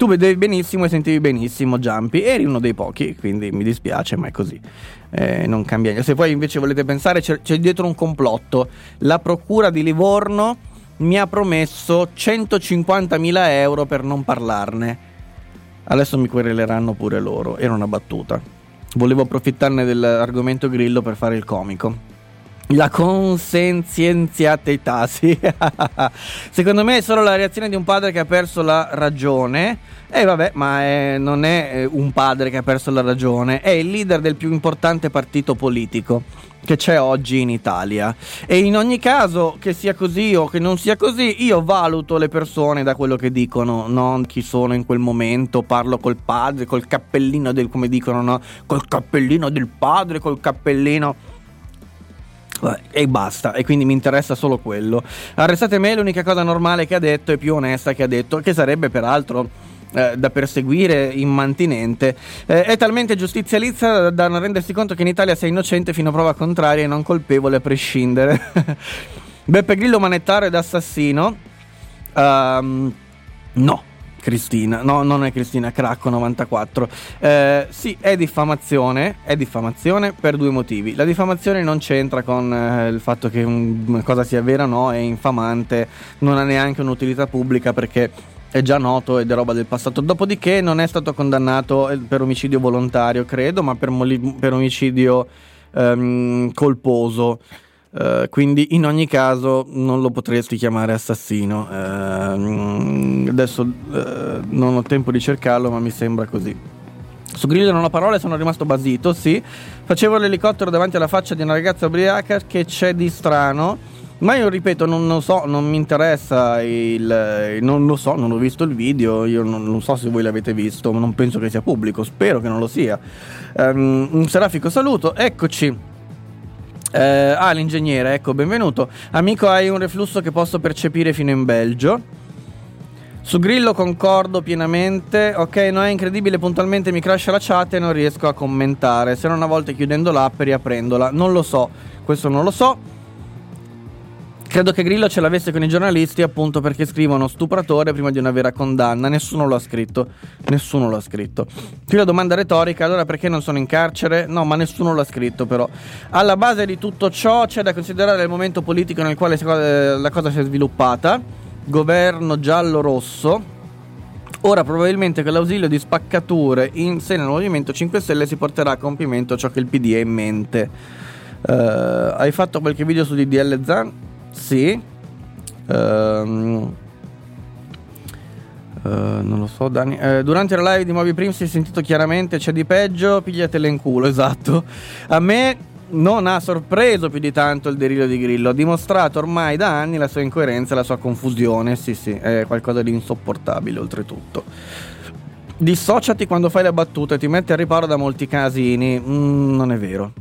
Tu vedevi benissimo e sentivi benissimo Jumpy, eri uno dei pochi, quindi mi dispiace, ma è così. Eh, non cambia niente. Se poi invece volete pensare, c'è, c'è dietro un complotto. La procura di Livorno mi ha promesso 150.000 euro per non parlarne. Adesso mi quereleranno pure loro. Era una battuta. Volevo approfittarne dell'argomento grillo per fare il comico. La consenzienziatità, sì. Secondo me è solo la reazione di un padre che ha perso la ragione. E eh, vabbè, ma è, non è eh, un padre che ha perso la ragione, è il leader del più importante partito politico che c'è oggi in Italia. E in ogni caso, che sia così o che non sia così, io valuto le persone da quello che dicono, non chi sono in quel momento. Parlo col padre, col cappellino del, come dicono, no? Col cappellino del padre, col cappellino e basta, e quindi mi interessa solo quello. Arrestate me, l'unica cosa normale che ha detto e più onesta che ha detto, che sarebbe peraltro eh, da perseguire immantinente. Eh, è talmente giustizializza da, non rendersi conto che in Italia sei innocente fino a prova contraria e non colpevole a prescindere. Beppe Grillo manettario ed assassino. Ehm, no. Cristina, no, non è Cristina, Cracco 94. Eh, sì, è diffamazione, è diffamazione per due motivi. La diffamazione non c'entra con eh, il fatto che un- una cosa sia vera o no, è infamante, non ha neanche un'utilità pubblica perché è già noto ed è roba del passato. Dopodiché non è stato condannato eh, per omicidio volontario, credo, ma per, moli- per omicidio ehm, colposo. Eh, quindi in ogni caso non lo potresti chiamare assassino. Ehm, adesso eh, non ho tempo di cercarlo, ma mi sembra così. Su Grillo non ho parole, sono rimasto basito, sì. Facevo l'elicottero davanti alla faccia di una ragazza ubriaca che c'è di strano. Ma io ripeto, non lo so, non mi interessa il. Non lo so, non ho visto il video. Io non, non so se voi l'avete visto, ma non penso che sia pubblico. Spero che non lo sia. Ehm, un serafico saluto, eccoci. Eh, ah, l'ingegnere, ecco, benvenuto. Amico, hai un reflusso che posso percepire fino in Belgio. Su Grillo concordo pienamente. Ok, no, è incredibile, puntualmente mi crasha la chat e non riesco a commentare. Se non a volte chiudendo l'app e riaprendola. Non lo so, questo non lo so. Credo che Grillo ce l'avesse con i giornalisti appunto perché scrivono stupratore prima di una vera condanna. Nessuno lo ha scritto. Nessuno lo ha scritto. Qui la domanda retorica, allora perché non sono in carcere? No, ma nessuno l'ha scritto però. Alla base di tutto ciò c'è da considerare il momento politico nel quale eh, la cosa si è sviluppata. Governo giallo-rosso. Ora probabilmente con l'ausilio di spaccature in seno al Movimento 5 Stelle si porterà a compimento ciò che il PD ha in mente. Eh, hai fatto qualche video su DDL Zan? Sì. Ehm, eh, non lo so, Dani. Eh, durante la live di Moby Prim si è sentito chiaramente c'è di peggio, pigliatele in culo, esatto. A me non ha sorpreso più di tanto il delirio di Grillo. Ha dimostrato ormai da anni la sua incoerenza e la sua confusione. Sì, sì, è qualcosa di insopportabile, oltretutto. Dissociati quando fai la battuta e ti metti al riparo da molti casini. Mm, non è vero.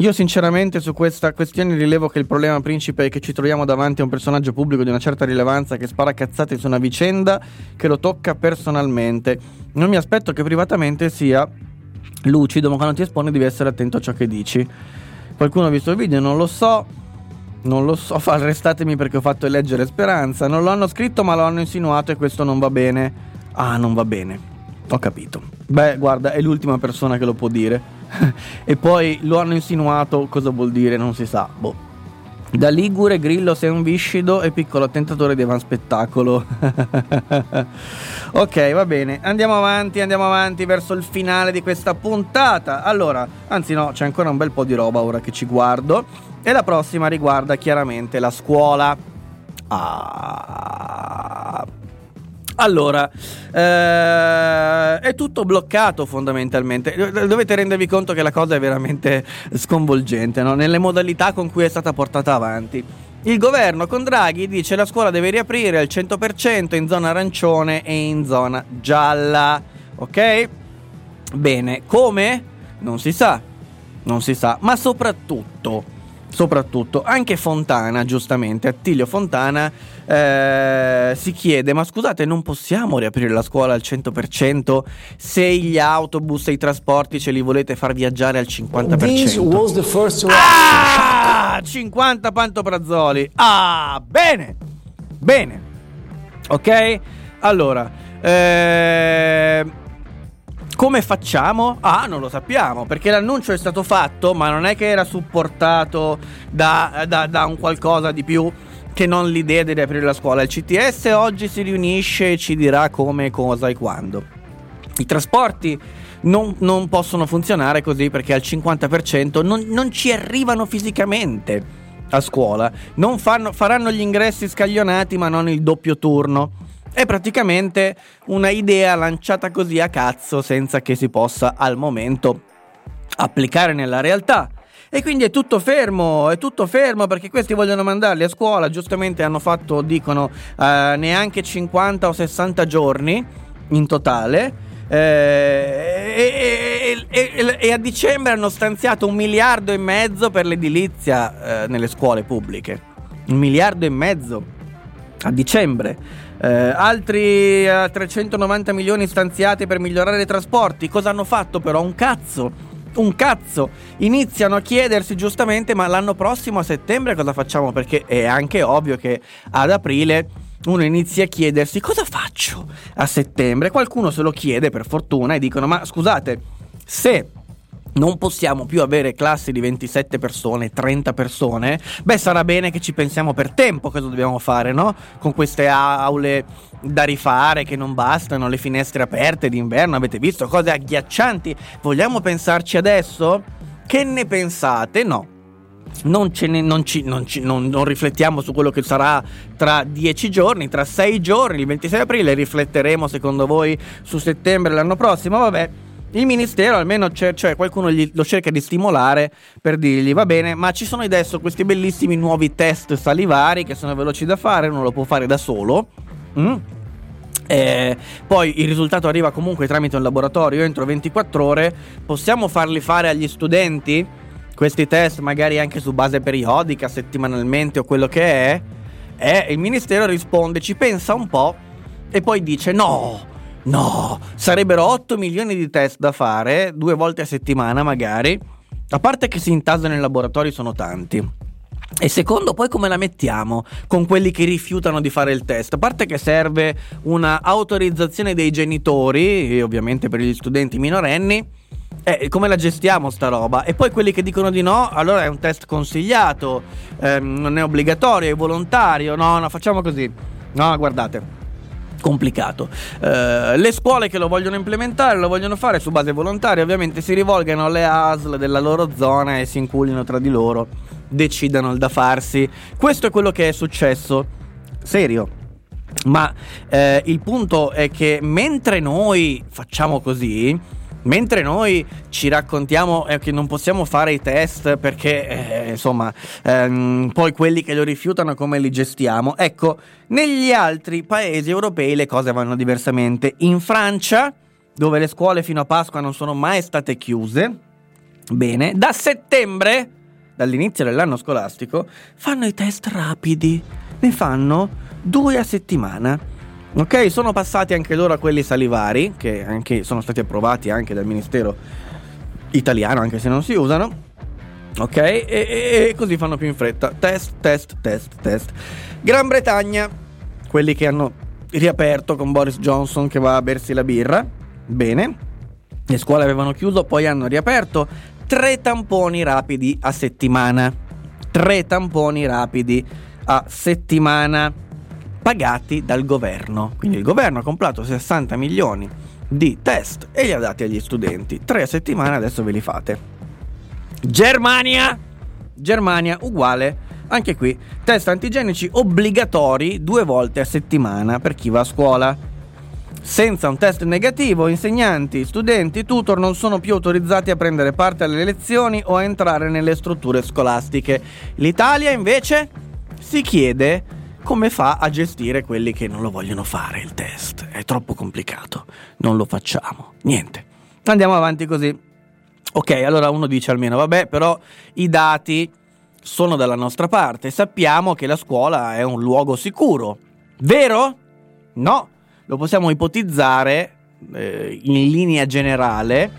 Io sinceramente su questa questione rilevo che il problema principe è che ci troviamo davanti a un personaggio pubblico di una certa rilevanza che spara cazzate su una vicenda che lo tocca personalmente. Non mi aspetto che privatamente sia lucido, ma quando ti espone devi essere attento a ciò che dici. Qualcuno ha visto il video? Non lo so. Non lo so, arrestatemi perché ho fatto eleggere Speranza. Non lo hanno scritto, ma lo hanno insinuato e questo non va bene. Ah, non va bene. Ho capito. Beh, guarda, è l'ultima persona che lo può dire. e poi lo hanno insinuato, cosa vuol dire? Non si sa. Boh. Da Ligure, Grillo sei un viscido e piccolo attentatore di Evan Spettacolo. ok, va bene. Andiamo avanti, andiamo avanti verso il finale di questa puntata. Allora, anzi no, c'è ancora un bel po' di roba ora che ci guardo. E la prossima riguarda chiaramente la scuola. Ah. Allora, eh, è tutto bloccato fondamentalmente. Dovete rendervi conto che la cosa è veramente sconvolgente, no? nelle modalità con cui è stata portata avanti. Il governo con Draghi dice la scuola deve riaprire al 100% in zona arancione e in zona gialla. Ok? Bene, come? Non si sa. Non si sa, ma soprattutto, soprattutto, anche Fontana, giustamente, Attilio Fontana eh, si chiede, ma scusate, non possiamo riaprire la scuola al 100% se gli autobus e i trasporti ce li volete far viaggiare al 50%? This was the first Ah, 50 pantoprazzoli. Ah, bene. Bene. Ok? Allora, eh, come facciamo? Ah, non lo sappiamo, perché l'annuncio è stato fatto, ma non è che era supportato da, da- da un qualcosa di più che non l'idea di riaprire la scuola. Il CTS oggi si riunisce e ci dirà come, cosa e quando. I trasporti non, non possono funzionare così perché al 50% non, non ci arrivano fisicamente a scuola. Fanno- faranno gli ingressi scaglionati ma non il doppio turno. È praticamente una idea lanciata così a cazzo senza che si possa al momento applicare nella realtà. E quindi è tutto fermo, è tutto fermo perché questi vogliono mandarli a scuola, giustamente hanno fatto, dicono, eh, neanche 50 o 60 giorni in totale. eh, e, e- e- a dicembre hanno stanziato un miliardo e mezzo per l'edilizia eh, nelle scuole pubbliche. Un miliardo e mezzo a dicembre. Eh, altri eh, 390 milioni stanziati per migliorare i trasporti. Cosa hanno fatto però? Un cazzo. un cazzo. Iniziano a chiedersi giustamente, ma l'anno prossimo a settembre cosa facciamo? Perché è anche ovvio che ad aprile uno inizia a chiedersi cosa faccio a settembre. Qualcuno se lo chiede per fortuna e dicono, ma scusate, se non possiamo più avere classi di 27 persone, 30 persone, beh sarà bene che ci pensiamo per tempo cosa dobbiamo fare, no? Con queste aule da rifare che non bastano, le finestre aperte d'inverno, avete visto cose agghiaccianti, vogliamo pensarci adesso? Che ne pensate? No. Non, ne, non, ci, non, ci, non, riflettiamo su quello che sarà tra dieci giorni, tra sei giorni, il 26 aprile, rifletteremo secondo voi su settembre l'anno prossimo, vabbè il ministero almeno c'è, cioè qualcuno gli, lo cerca di stimolare per dirgli va bene, ma ci sono adesso questi bellissimi nuovi test salivari che sono veloci da fare, uno lo può fare da solo. Mm? Eh, poi il risultato arriva comunque tramite un laboratorio entro 24 ore. Possiamo farli fare agli studenti questi test, magari anche su base periodica, settimanalmente o quello che è? E il ministero risponde, ci pensa un po' e poi dice no No, sarebbero 8 milioni di test da fare, due volte a settimana magari. A parte che si intasano in laboratori sono tanti. E secondo, poi come la mettiamo con quelli che rifiutano di fare il test? A parte che serve una autorizzazione dei genitori, ovviamente per gli studenti minorenni. Eh, come la gestiamo sta roba? E poi quelli che dicono di no, allora è un test consigliato, ehm, non è obbligatorio, è volontario. No, no, facciamo così. No, guardate complicato. Uh, le scuole che lo vogliono implementare lo vogliono fare su base volontaria, ovviamente si rivolgano alle ASL della loro zona e si inculino tra di loro, decidano il da farsi. Questo è quello che è successo. Serio. Ma eh, il punto è che mentre noi facciamo così, Mentre noi ci raccontiamo eh, che non possiamo fare i test perché, eh, insomma, ehm, poi quelli che lo rifiutano come li gestiamo, ecco, negli altri paesi europei le cose vanno diversamente. In Francia, dove le scuole fino a Pasqua non sono mai state chiuse, bene, da settembre, dall'inizio dell'anno scolastico, fanno i test rapidi. Ne fanno due a settimana. Ok, sono passati anche loro a quelli salivari, che anche sono stati approvati anche dal Ministero italiano, anche se non si usano. Ok, e, e, e così fanno più in fretta. Test, test, test, test. Gran Bretagna, quelli che hanno riaperto con Boris Johnson che va a bersi la birra. Bene. Le scuole avevano chiuso, poi hanno riaperto. Tre tamponi rapidi a settimana. Tre tamponi rapidi a settimana pagati dal governo. Quindi il governo ha comprato 60 milioni di test e li ha dati agli studenti. Tre settimane adesso ve li fate. Germania! Germania uguale. Anche qui, test antigenici obbligatori due volte a settimana per chi va a scuola. Senza un test negativo, insegnanti, studenti, tutor non sono più autorizzati a prendere parte alle lezioni o a entrare nelle strutture scolastiche. L'Italia invece si chiede come fa a gestire quelli che non lo vogliono fare il test? È troppo complicato, non lo facciamo. Niente. Andiamo avanti così. Ok, allora uno dice almeno, vabbè, però i dati sono dalla nostra parte, sappiamo che la scuola è un luogo sicuro. Vero? No, lo possiamo ipotizzare eh, in linea generale,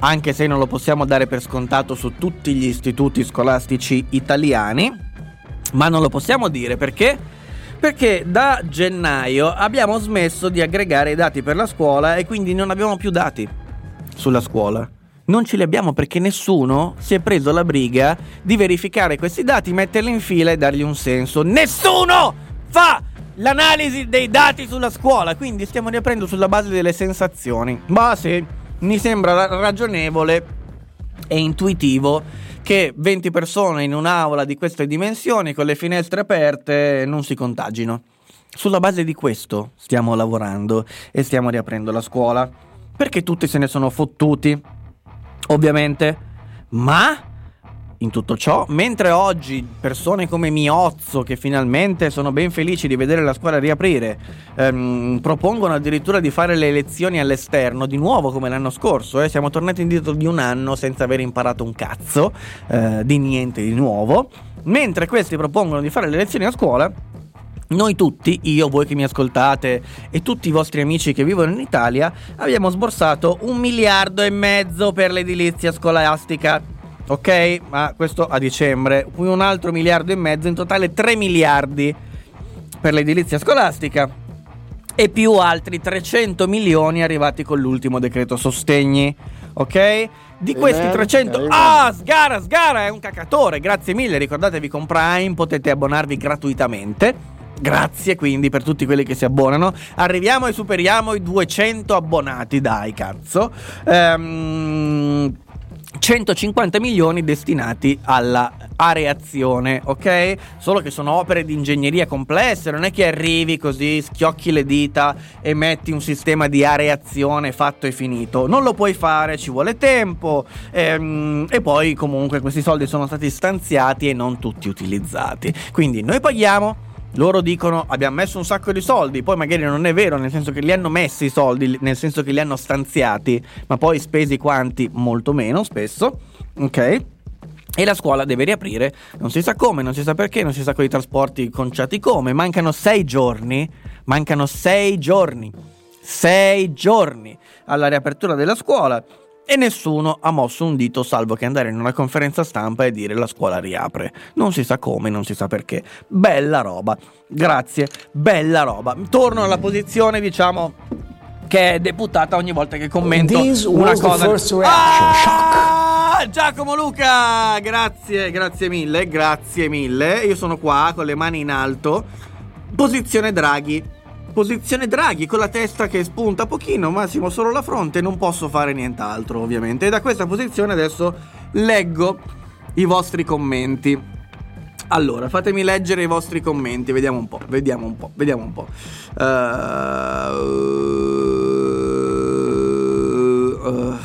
anche se non lo possiamo dare per scontato su tutti gli istituti scolastici italiani, ma non lo possiamo dire perché perché da gennaio abbiamo smesso di aggregare i dati per la scuola e quindi non abbiamo più dati sulla scuola. Non ce li abbiamo perché nessuno si è preso la briga di verificare questi dati, metterli in fila e dargli un senso. Nessuno fa l'analisi dei dati sulla scuola, quindi stiamo riaprendo sulla base delle sensazioni. Ma sì, mi sembra ragionevole e intuitivo che 20 persone in un'aula di queste dimensioni con le finestre aperte non si contagino. Sulla base di questo stiamo lavorando e stiamo riaprendo la scuola. Perché tutti se ne sono fottuti, ovviamente. Ma in tutto ciò, mentre oggi persone come Miozzo, che finalmente sono ben felici di vedere la scuola riaprire, ehm, propongono addirittura di fare le lezioni all'esterno, di nuovo come l'anno scorso, eh, siamo tornati indietro di un anno senza aver imparato un cazzo, eh, di niente di nuovo, mentre questi propongono di fare le lezioni a scuola, noi tutti, io, voi che mi ascoltate e tutti i vostri amici che vivono in Italia, abbiamo sborsato un miliardo e mezzo per l'edilizia scolastica. Ok? Ma questo a dicembre. Poi un altro miliardo e mezzo, in totale 3 miliardi per l'edilizia scolastica. E più altri 300 milioni arrivati con l'ultimo decreto sostegni. Ok? Di questi 300... Ah, sgara, sgara, è un cacatore. Grazie mille. Ricordatevi con Prime, potete abbonarvi gratuitamente. Grazie quindi per tutti quelli che si abbonano. Arriviamo e superiamo i 200 abbonati, dai cazzo. Ehm, 150 milioni destinati alla areazione, ok? Solo che sono opere di ingegneria complesse, non è che arrivi così, schiocchi le dita e metti un sistema di areazione fatto e finito. Non lo puoi fare, ci vuole tempo ehm, e poi comunque questi soldi sono stati stanziati e non tutti utilizzati. Quindi noi paghiamo loro dicono abbiamo messo un sacco di soldi, poi magari non è vero, nel senso che li hanno messi i soldi, nel senso che li hanno stanziati, ma poi spesi quanti? Molto meno spesso, ok? E la scuola deve riaprire, non si sa come, non si sa perché, non si sa con i trasporti conciati come, mancano sei giorni, mancano sei giorni, sei giorni alla riapertura della scuola e nessuno ha mosso un dito salvo che andare in una conferenza stampa e dire la scuola riapre. Non si sa come, non si sa perché. Bella roba. Grazie, bella roba. Torno alla posizione, diciamo, che è deputata ogni volta che commento This una cosa. Ah, Giacomo Luca, grazie, grazie mille, grazie mille. Io sono qua con le mani in alto. Posizione Draghi. Posizione Draghi con la testa che spunta pochino, massimo solo la fronte, non posso fare nient'altro ovviamente. E da questa posizione adesso leggo i vostri commenti. Allora, fatemi leggere i vostri commenti, vediamo un po', vediamo un po', vediamo un po'. Uh, uh.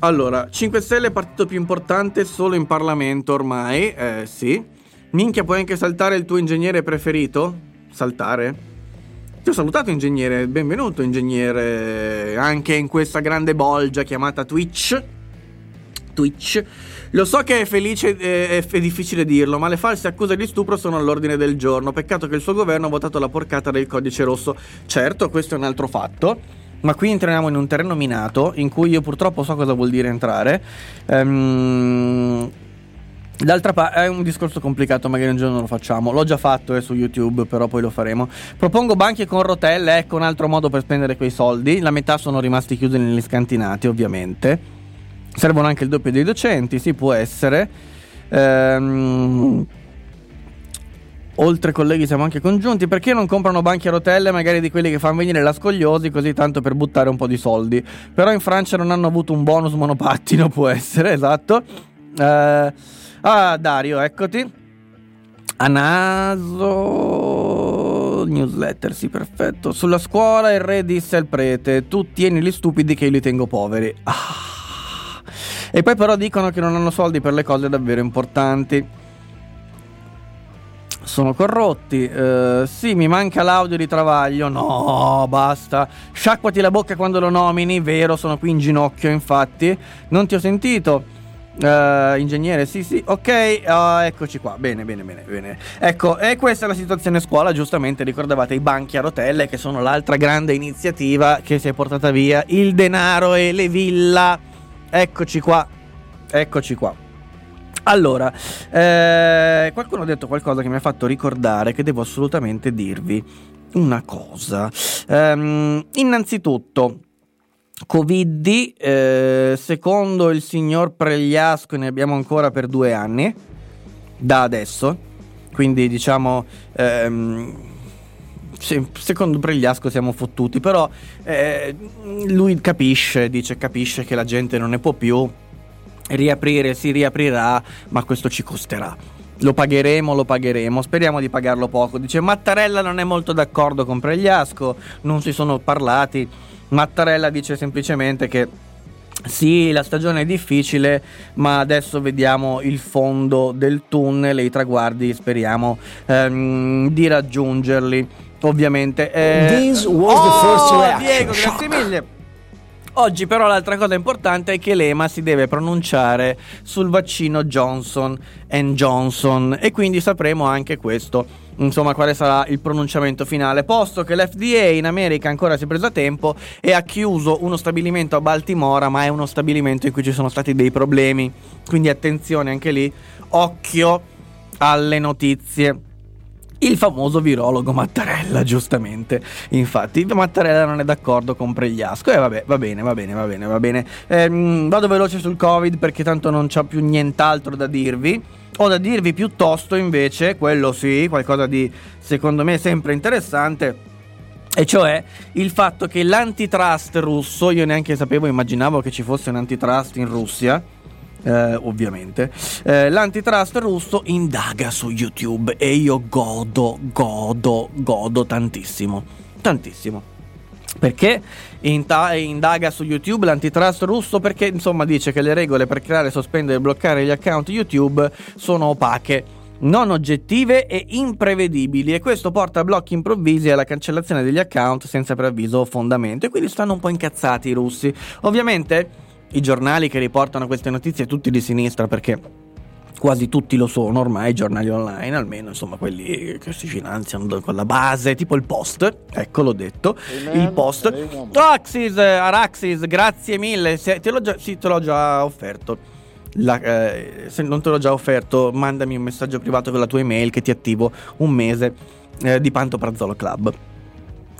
Allora, 5 Stelle è il partito più importante solo in Parlamento ormai, eh sì. Minchia, puoi anche saltare il tuo ingegnere preferito? Saltare? Ti ho salutato ingegnere, benvenuto ingegnere, anche in questa grande bolgia chiamata Twitch. Twitch. Lo so che è felice eh, è difficile dirlo, ma le false accuse di stupro sono all'ordine del giorno. Peccato che il suo governo ha votato la porcata del codice rosso. Certo, questo è un altro fatto. Ma qui entriamo in un terreno minato in cui io purtroppo so cosa vuol dire entrare. Ehm, D'altra parte è un discorso complicato, magari un giorno lo facciamo. L'ho già fatto eh, su YouTube, però poi lo faremo. Propongo banchi con rotelle, ecco un altro modo per spendere quei soldi. La metà sono rimasti chiusi negli scantinati, ovviamente. Servono anche il doppio dei docenti, sì, può essere. Ehm, oltre colleghi siamo anche congiunti. Perché non comprano banchi a rotelle, magari di quelli che fanno venire la scogliosi, così tanto per buttare un po' di soldi? Però in Francia non hanno avuto un bonus monopattino, può essere, esatto. Eh, ah, Dario, eccoti. A naso. Newsletter, sì, perfetto. Sulla scuola il re disse al prete: Tu tieni gli stupidi che io li tengo poveri. Ah. E poi però dicono che non hanno soldi per le cose davvero importanti. Sono corrotti. Eh, sì, mi manca l'audio di Travaglio. No, basta. Sciacquati la bocca quando lo nomini. Vero, sono qui in ginocchio, infatti. Non ti ho sentito. Uh, ingegnere, sì, sì, ok, uh, eccoci qua. Bene, bene, bene, bene. Ecco, e questa è la situazione scuola. Giustamente ricordavate i banchi a rotelle, che sono l'altra grande iniziativa che si è portata via il denaro e le villa. Eccoci qua, eccoci qua. Allora, eh, qualcuno ha detto qualcosa che mi ha fatto ricordare che devo assolutamente dirvi una cosa. Ehm, innanzitutto. Covid, eh, secondo il signor Pregliasco ne abbiamo ancora per due anni, da adesso, quindi diciamo, ehm, se, secondo Pregliasco siamo fottuti, però eh, lui capisce, dice capisce che la gente non ne può più, riaprire si riaprirà, ma questo ci costerà. Lo pagheremo, lo pagheremo, speriamo di pagarlo poco. Dice Mattarella non è molto d'accordo con Pregliasco, non si sono parlati. Mattarella dice semplicemente che sì, la stagione è difficile, ma adesso vediamo il fondo del tunnel e i traguardi, speriamo ehm, di raggiungerli. Ovviamente. Eh... This was oh, the first reaction. Diego, grazie mille. Oggi però l'altra cosa importante è che l'EMA si deve pronunciare sul vaccino Johnson Johnson e quindi sapremo anche questo, insomma quale sarà il pronunciamento finale, posto che l'FDA in America ancora si è preso a tempo e ha chiuso uno stabilimento a Baltimora, ma è uno stabilimento in cui ci sono stati dei problemi, quindi attenzione anche lì, occhio alle notizie il famoso virologo Mattarella, giustamente. Infatti, Mattarella non è d'accordo con Pregliasco. E eh, vabbè, va bene, va bene, va bene, va bene. Ehm, vado veloce sul Covid perché tanto non c'ho più nient'altro da dirvi. Ho da dirvi piuttosto invece, quello sì, qualcosa di secondo me sempre interessante. E cioè il fatto che l'antitrust russo, io neanche sapevo, immaginavo che ci fosse un antitrust in Russia eh, ovviamente. Eh, l'antitrust russo indaga su YouTube e io godo, godo, godo tantissimo. Tantissimo. Perché indaga su YouTube l'antitrust russo? Perché insomma dice che le regole per creare, sospendere e bloccare gli account YouTube sono opache non oggettive e imprevedibili e questo porta a blocchi improvvisi e alla cancellazione degli account senza preavviso o fondamento e quindi stanno un po' incazzati i russi. Ovviamente i giornali che riportano queste notizie tutti di sinistra perché quasi tutti lo sono ormai, i giornali online, almeno insomma quelli che si finanziano con la base, tipo il post, ecco l'ho detto, Amen. il post. Axis, Araxis, grazie mille, se, te, l'ho già, sì, te l'ho già offerto. La, eh, se non te l'ho già offerto, mandami un messaggio privato con la tua email che ti attivo un mese eh, di Pantoprazzolo Club.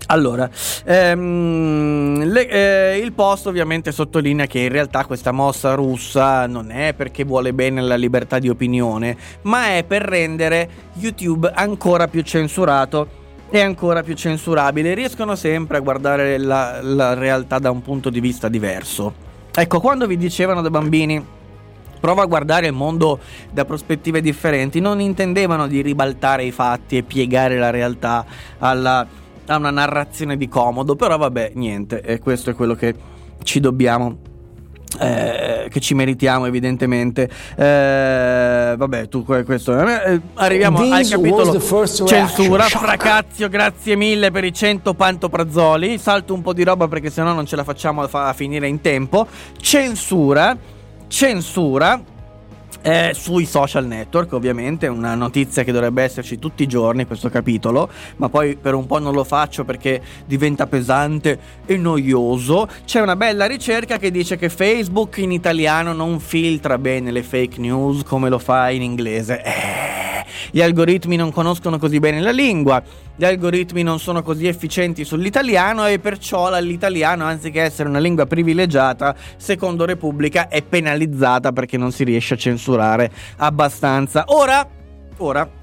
Allora, ehm, le, eh, il post ovviamente sottolinea che in realtà questa mossa russa non è perché vuole bene la libertà di opinione, ma è per rendere YouTube ancora più censurato e ancora più censurabile. Riescono sempre a guardare la, la realtà da un punto di vista diverso. Ecco, quando vi dicevano da bambini prova a guardare il mondo da prospettive differenti, non intendevano di ribaltare i fatti e piegare la realtà alla ha una narrazione di comodo, però vabbè, niente, e questo è quello che ci dobbiamo eh, che ci meritiamo evidentemente. Eh, vabbè tu questo eh, arriviamo This al capitolo censura. Fracazio grazie mille per i 100 pantoprazzoli salto un po' di roba perché sennò non ce la facciamo a finire in tempo. Censura censura eh, sui social network, ovviamente, una notizia che dovrebbe esserci tutti i giorni questo capitolo, ma poi per un po' non lo faccio perché diventa pesante e noioso. C'è una bella ricerca che dice che Facebook in italiano non filtra bene le fake news come lo fa in inglese. Eh gli algoritmi non conoscono così bene la lingua, gli algoritmi non sono così efficienti sull'italiano e perciò l'italiano, anziché essere una lingua privilegiata, secondo Repubblica è penalizzata perché non si riesce a censurare abbastanza. Ora, ora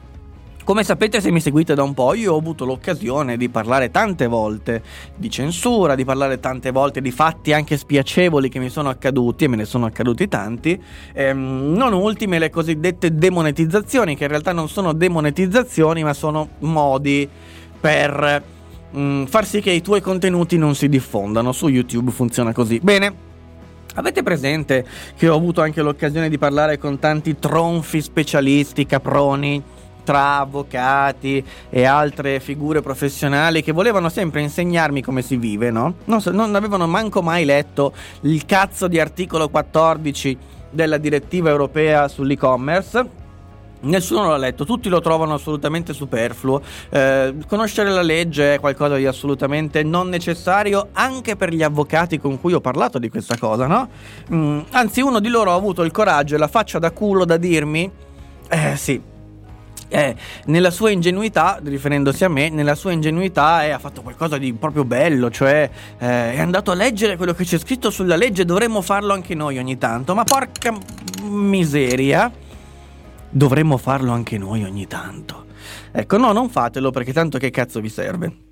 come sapete se mi seguite da un po', io ho avuto l'occasione di parlare tante volte di censura, di parlare tante volte di fatti anche spiacevoli che mi sono accaduti, e me ne sono accaduti tanti, ehm, non ultime le cosiddette demonetizzazioni, che in realtà non sono demonetizzazioni, ma sono modi per mh, mm, far sì che i tuoi contenuti non si diffondano. Su YouTube funziona così. Bene. Avete presente che ho avuto anche l'occasione di parlare con tanti tronfi specialisti, caproni, tra avvocati e altre figure professionali che volevano sempre insegnarmi come si vive, no? Non, so, non avevano manco mai letto il cazzo di articolo 14 della direttiva europea sull'e-commerce. Nessuno l'ha letto, tutti lo trovano assolutamente superfluo. Eh, conoscere la legge è qualcosa di assolutamente non necessario anche per gli avvocati con cui ho parlato di questa cosa, no? Mm, anzi, uno di loro ha avuto il coraggio e la faccia da culo da dirmi: Eh sì, eh, nella sua ingenuità, riferendosi a me, nella sua ingenuità eh, ha fatto qualcosa di proprio bello, cioè eh, è andato a leggere quello che c'è scritto sulla legge, dovremmo farlo anche noi ogni tanto, ma porca miseria, dovremmo farlo anche noi ogni tanto. Ecco, no, non fatelo perché tanto che cazzo vi serve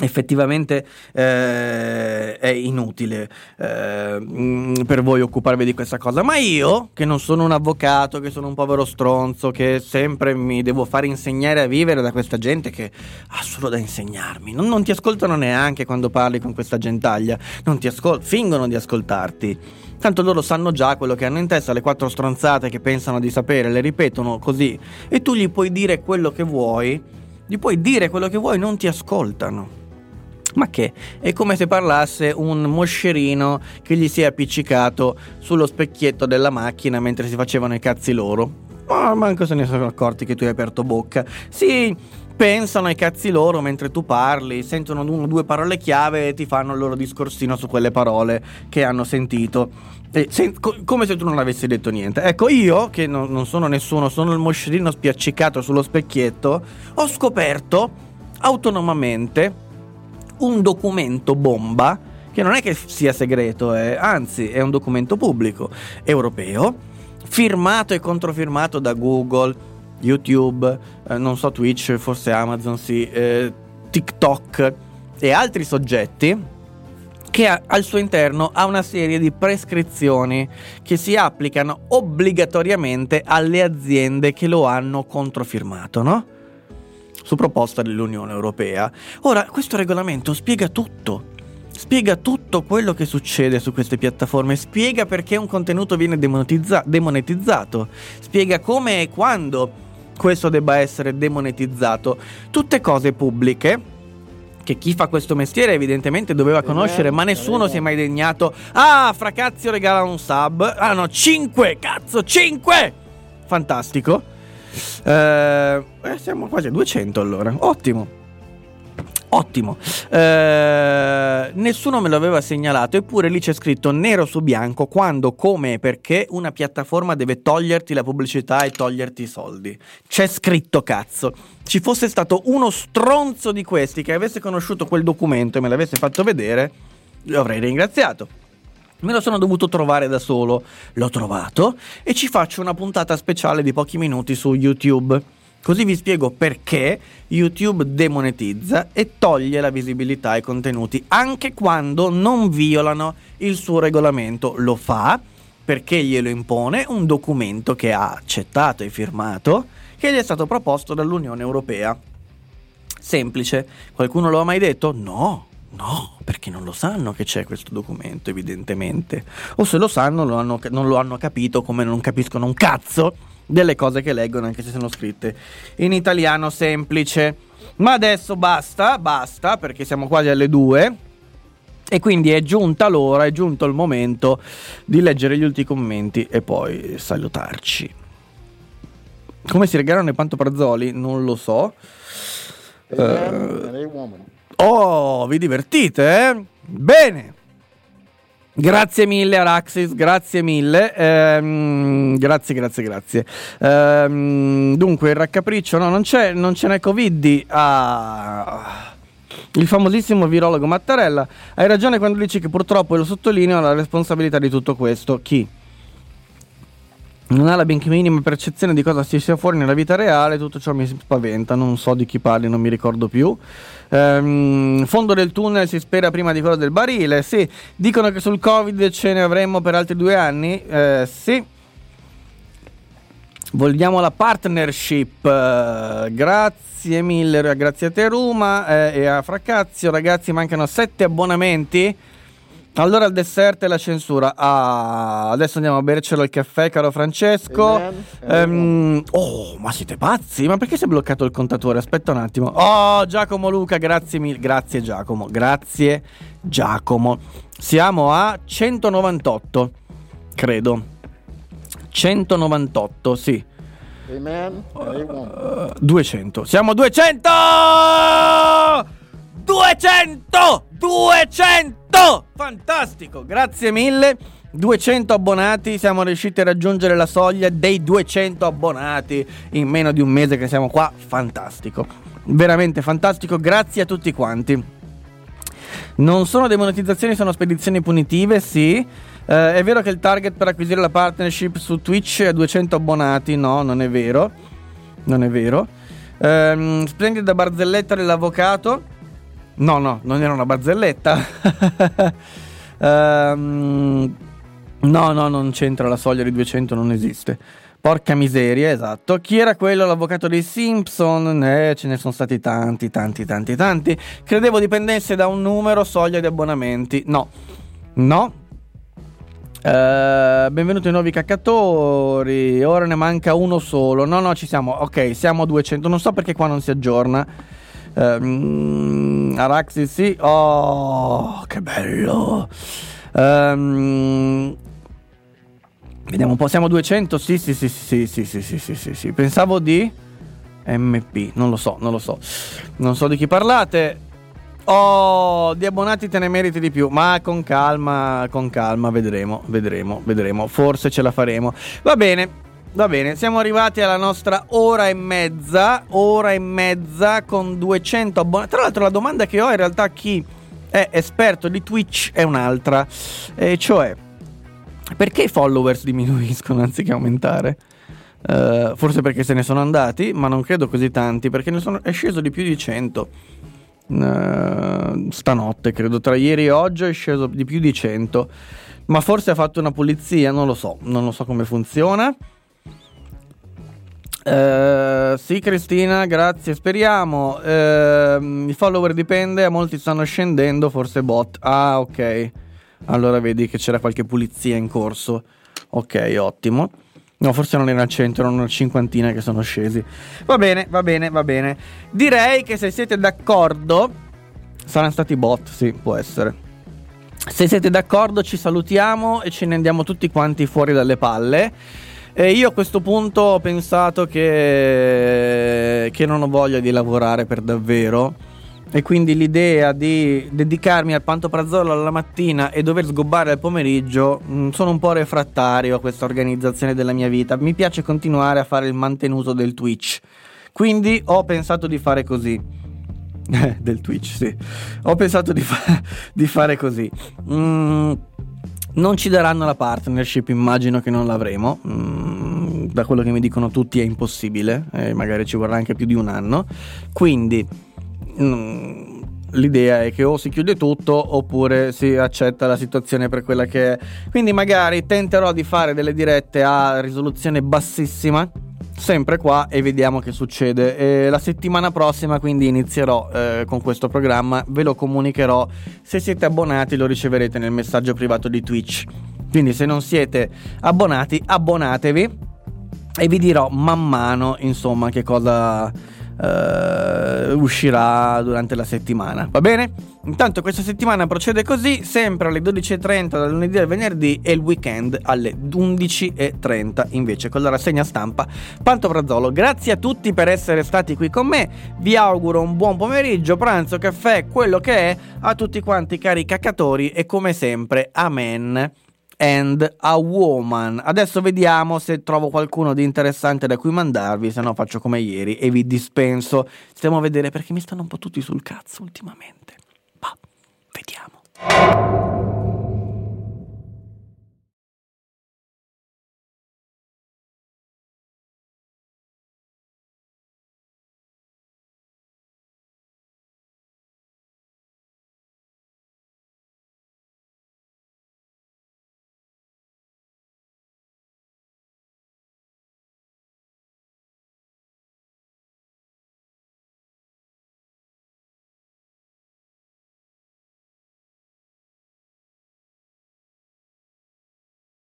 effettivamente eh, è inutile eh, mm, per voi occuparvi di questa cosa. Ma io che non sono un avvocato che sono un povero stronzo che sempre mi devo fare insegnare a vivere da questa gente che ha solo da insegnarmi non, non ti ascoltano neanche quando parli con questa gentaglia non ti ascol- fingono di ascoltarti. Tanto loro sanno già quello che hanno in testa le quattro stronzate che pensano di sapere le ripetono così. E tu gli puoi dire quello che vuoi gli puoi dire quello che vuoi non ti ascoltano Ma che? È come se parlasse un moscerino che gli si è appiccicato sullo specchietto della macchina mentre si facevano i cazzi loro. Ma manco se ne sono accorti che tu hai aperto bocca. Sì, pensano ai cazzi loro mentre tu parli, sentono uno o due parole chiave e ti fanno il loro discorsino su quelle parole che hanno sentito. Se, co- come se tu non avessi detto niente. Ecco, io, che no, non sono nessuno, sono il moscerino spiaccicato sullo specchietto, ho scoperto autonomamente un documento bomba, che non è che sia segreto, eh, anzi è un documento pubblico, europeo, firmato e controfirmato da Google, YouTube, eh, non so Twitch, forse Amazon, sì, eh, TikTok e altri soggetti che ha, al suo interno ha una serie di prescrizioni che si applicano obbligatoriamente alle aziende che lo hanno controfirmato, no? Su proposta dell'Unione Europea. Ora, questo regolamento spiega tutto. Spiega tutto quello che succede su queste piattaforme, spiega perché un contenuto viene demonetizza- demonetizzato, spiega come e quando questo debba essere demonetizzato. Tutte cose pubbliche che chi fa questo mestiere evidentemente doveva conoscere, ma nessuno si è mai degnato. Ah, Fracazio regala un sub. Ah no, 5, cazzo, 5! Fantastico. Eh, eh, siamo quasi a 200 allora. Ottimo. Ottimo. Eh, nessuno me l'aveva segnalato, eppure lì c'è scritto nero su bianco quando, come e perché una piattaforma deve toglierti la pubblicità e toglierti i soldi. C'è scritto cazzo. Ci fosse stato uno stronzo di questi che avesse conosciuto quel documento e me l'avesse fatto vedere, lo avrei ringraziato. Me lo sono dovuto trovare da solo. L'ho trovato e ci faccio una puntata speciale di pochi minuti su YouTube. Così vi spiego perché YouTube demonetizza e toglie la visibilità ai contenuti anche quando non violano il suo regolamento. Lo fa perché glielo impone un documento che ha accettato e firmato che gli è stato proposto dall'Unione Europea. Semplice. Qualcuno lo ha mai detto? No. No, perché non lo sanno che c'è questo documento, evidentemente. O se lo sanno, lo hanno, non lo hanno capito come non capiscono un cazzo delle cose che leggono, anche se sono scritte in italiano semplice. Ma adesso basta, basta, perché siamo quasi alle due. E quindi è giunta l'ora, è giunto il momento di leggere gli ultimi commenti e poi salutarci. Come si regalano i pantoprazzoli? Non lo so. Uh, oh, vi divertite, eh? Bene. Grazie mille Araxis, grazie mille, ehm, grazie, grazie, grazie. Ehm, dunque il raccapriccio, no, non c'è, non ce n'è Covid. Ah, il famosissimo virologo Mattarella. Hai ragione quando dici che purtroppo, e lo sottolineo, la responsabilità di tutto questo. Chi? Non ha la benché minima percezione di cosa si sia fuori nella vita reale, tutto ciò mi spaventa, non so di chi parli, non mi ricordo più. Ehm, fondo del tunnel si spera prima di quello del barile, sì. Dicono che sul Covid ce ne avremmo per altri due anni, eh, sì. Vogliamo la partnership, uh, grazie mille, grazie a te Ruma eh, e a Fracazio, ragazzi mancano sette abbonamenti. Allora il dessert e la censura. Ah, adesso andiamo a bercelo il caffè, caro Francesco. Um, oh, ma siete pazzi? Ma perché si è bloccato il contatore? Aspetta un attimo. Oh, Giacomo Luca, grazie mille. Grazie Giacomo, grazie Giacomo. Siamo a 198, credo. 198, sì. Amen. Uh, 200. Siamo a 200! 200! 200! Fantastico, grazie mille. 200 abbonati, siamo riusciti a raggiungere la soglia dei 200 abbonati in meno di un mese che siamo qua. Fantastico, veramente fantastico. Grazie a tutti quanti. Non sono demonetizzazioni, sono spedizioni punitive, sì. Eh, è vero che il target per acquisire la partnership su Twitch è 200 abbonati? No, non è vero. Non è vero. Eh, splendida barzelletta dell'avvocato. No, no, non era una barzelletta. um, no, no, non c'entra la soglia di 200, non esiste. Porca miseria, esatto. Chi era quello, l'avvocato dei Simpson? Eh, ce ne sono stati tanti, tanti, tanti, tanti. Credevo dipendesse da un numero soglia di abbonamenti. No, no. Uh, benvenuti ai nuovi caccatori. Ora ne manca uno solo. No, no, ci siamo. Ok, siamo a 200. Non so perché qua non si aggiorna. Um, Araxi sì. Oh, che bello. Um, vediamo un po'. Siamo 200? Sì, sì, sì, sì, sì, sì, sì, sì, sì, sì. Pensavo di MP. Non lo so, non lo so. Non so di chi parlate. Oh, di abbonati te ne meriti di più, ma con calma, con calma, vedremo, vedremo, vedremo. Forse ce la faremo. Va bene, Va bene, siamo arrivati alla nostra ora e mezza, ora e mezza con 200 abbonati. Tra l'altro la domanda che ho in realtà chi è esperto di Twitch è un'altra, e cioè perché i followers diminuiscono anziché aumentare? Uh, forse perché se ne sono andati, ma non credo così tanti, perché ne sono, è sceso di più di 100. Uh, stanotte, credo, tra ieri e oggi è sceso di più di 100. Ma forse ha fatto una pulizia, non lo so, non lo so come funziona. Uh, sì, Cristina, grazie. Speriamo. Uh, I follower dipende, molti stanno scendendo, forse bot. Ah, ok. Allora vedi che c'era qualche pulizia in corso. Ok, ottimo. No, forse non era al centro, erano una cinquantina che sono scesi. Va bene, va bene, va bene. Direi che se siete d'accordo, saranno stati bot, sì, può essere. Se siete d'accordo, ci salutiamo e ce ne andiamo tutti quanti fuori dalle palle. E io a questo punto ho pensato che, che non ho voglia di lavorare per davvero. E quindi l'idea di dedicarmi al pantoprazolo alla mattina e dover sgobbare al pomeriggio mh, mm, sono un po' refrattario a questa organizzazione della mia vita. Mi piace continuare a fare il mantenuto del Twitch. Quindi ho pensato di fare così. del Twitch, sì. Ho pensato di, fa- di fare così. Mm non ci daranno la partnership, immagino che non l'avremo. Mm, da quello che mi dicono tutti è impossibile, eh, magari ci vorrà anche più di un anno. Quindi mm, l'idea è che o si chiude tutto oppure si accetta la situazione per quella che è. Quindi magari tenterò di fare delle dirette a risoluzione bassissima sempre qua e vediamo che succede. E la settimana prossima quindi inizierò eh, con questo programma, ve lo comunicherò. Se siete abbonati lo riceverete nel messaggio privato di Twitch. Quindi se non siete abbonati, abbonatevi e vi dirò man mano, insomma, che cosa uh, uscirà durante la settimana. Va bene? Intanto questa settimana procede così, sempre alle 12.30 dal lunedì al venerdì e il weekend alle 11.30 invece con la rassegna stampa Pantofrazzolo. Grazie a tutti per essere stati qui con me, vi auguro un buon pomeriggio, pranzo, caffè, quello che è, a tutti quanti cari caccatori e come sempre, amen and a Woman. Adesso vediamo se trovo qualcuno di interessante da cui mandarvi, se no faccio come ieri e vi dispenso. Stiamo a vedere perché mi stanno un po' tutti sul cazzo ultimamente. Oh.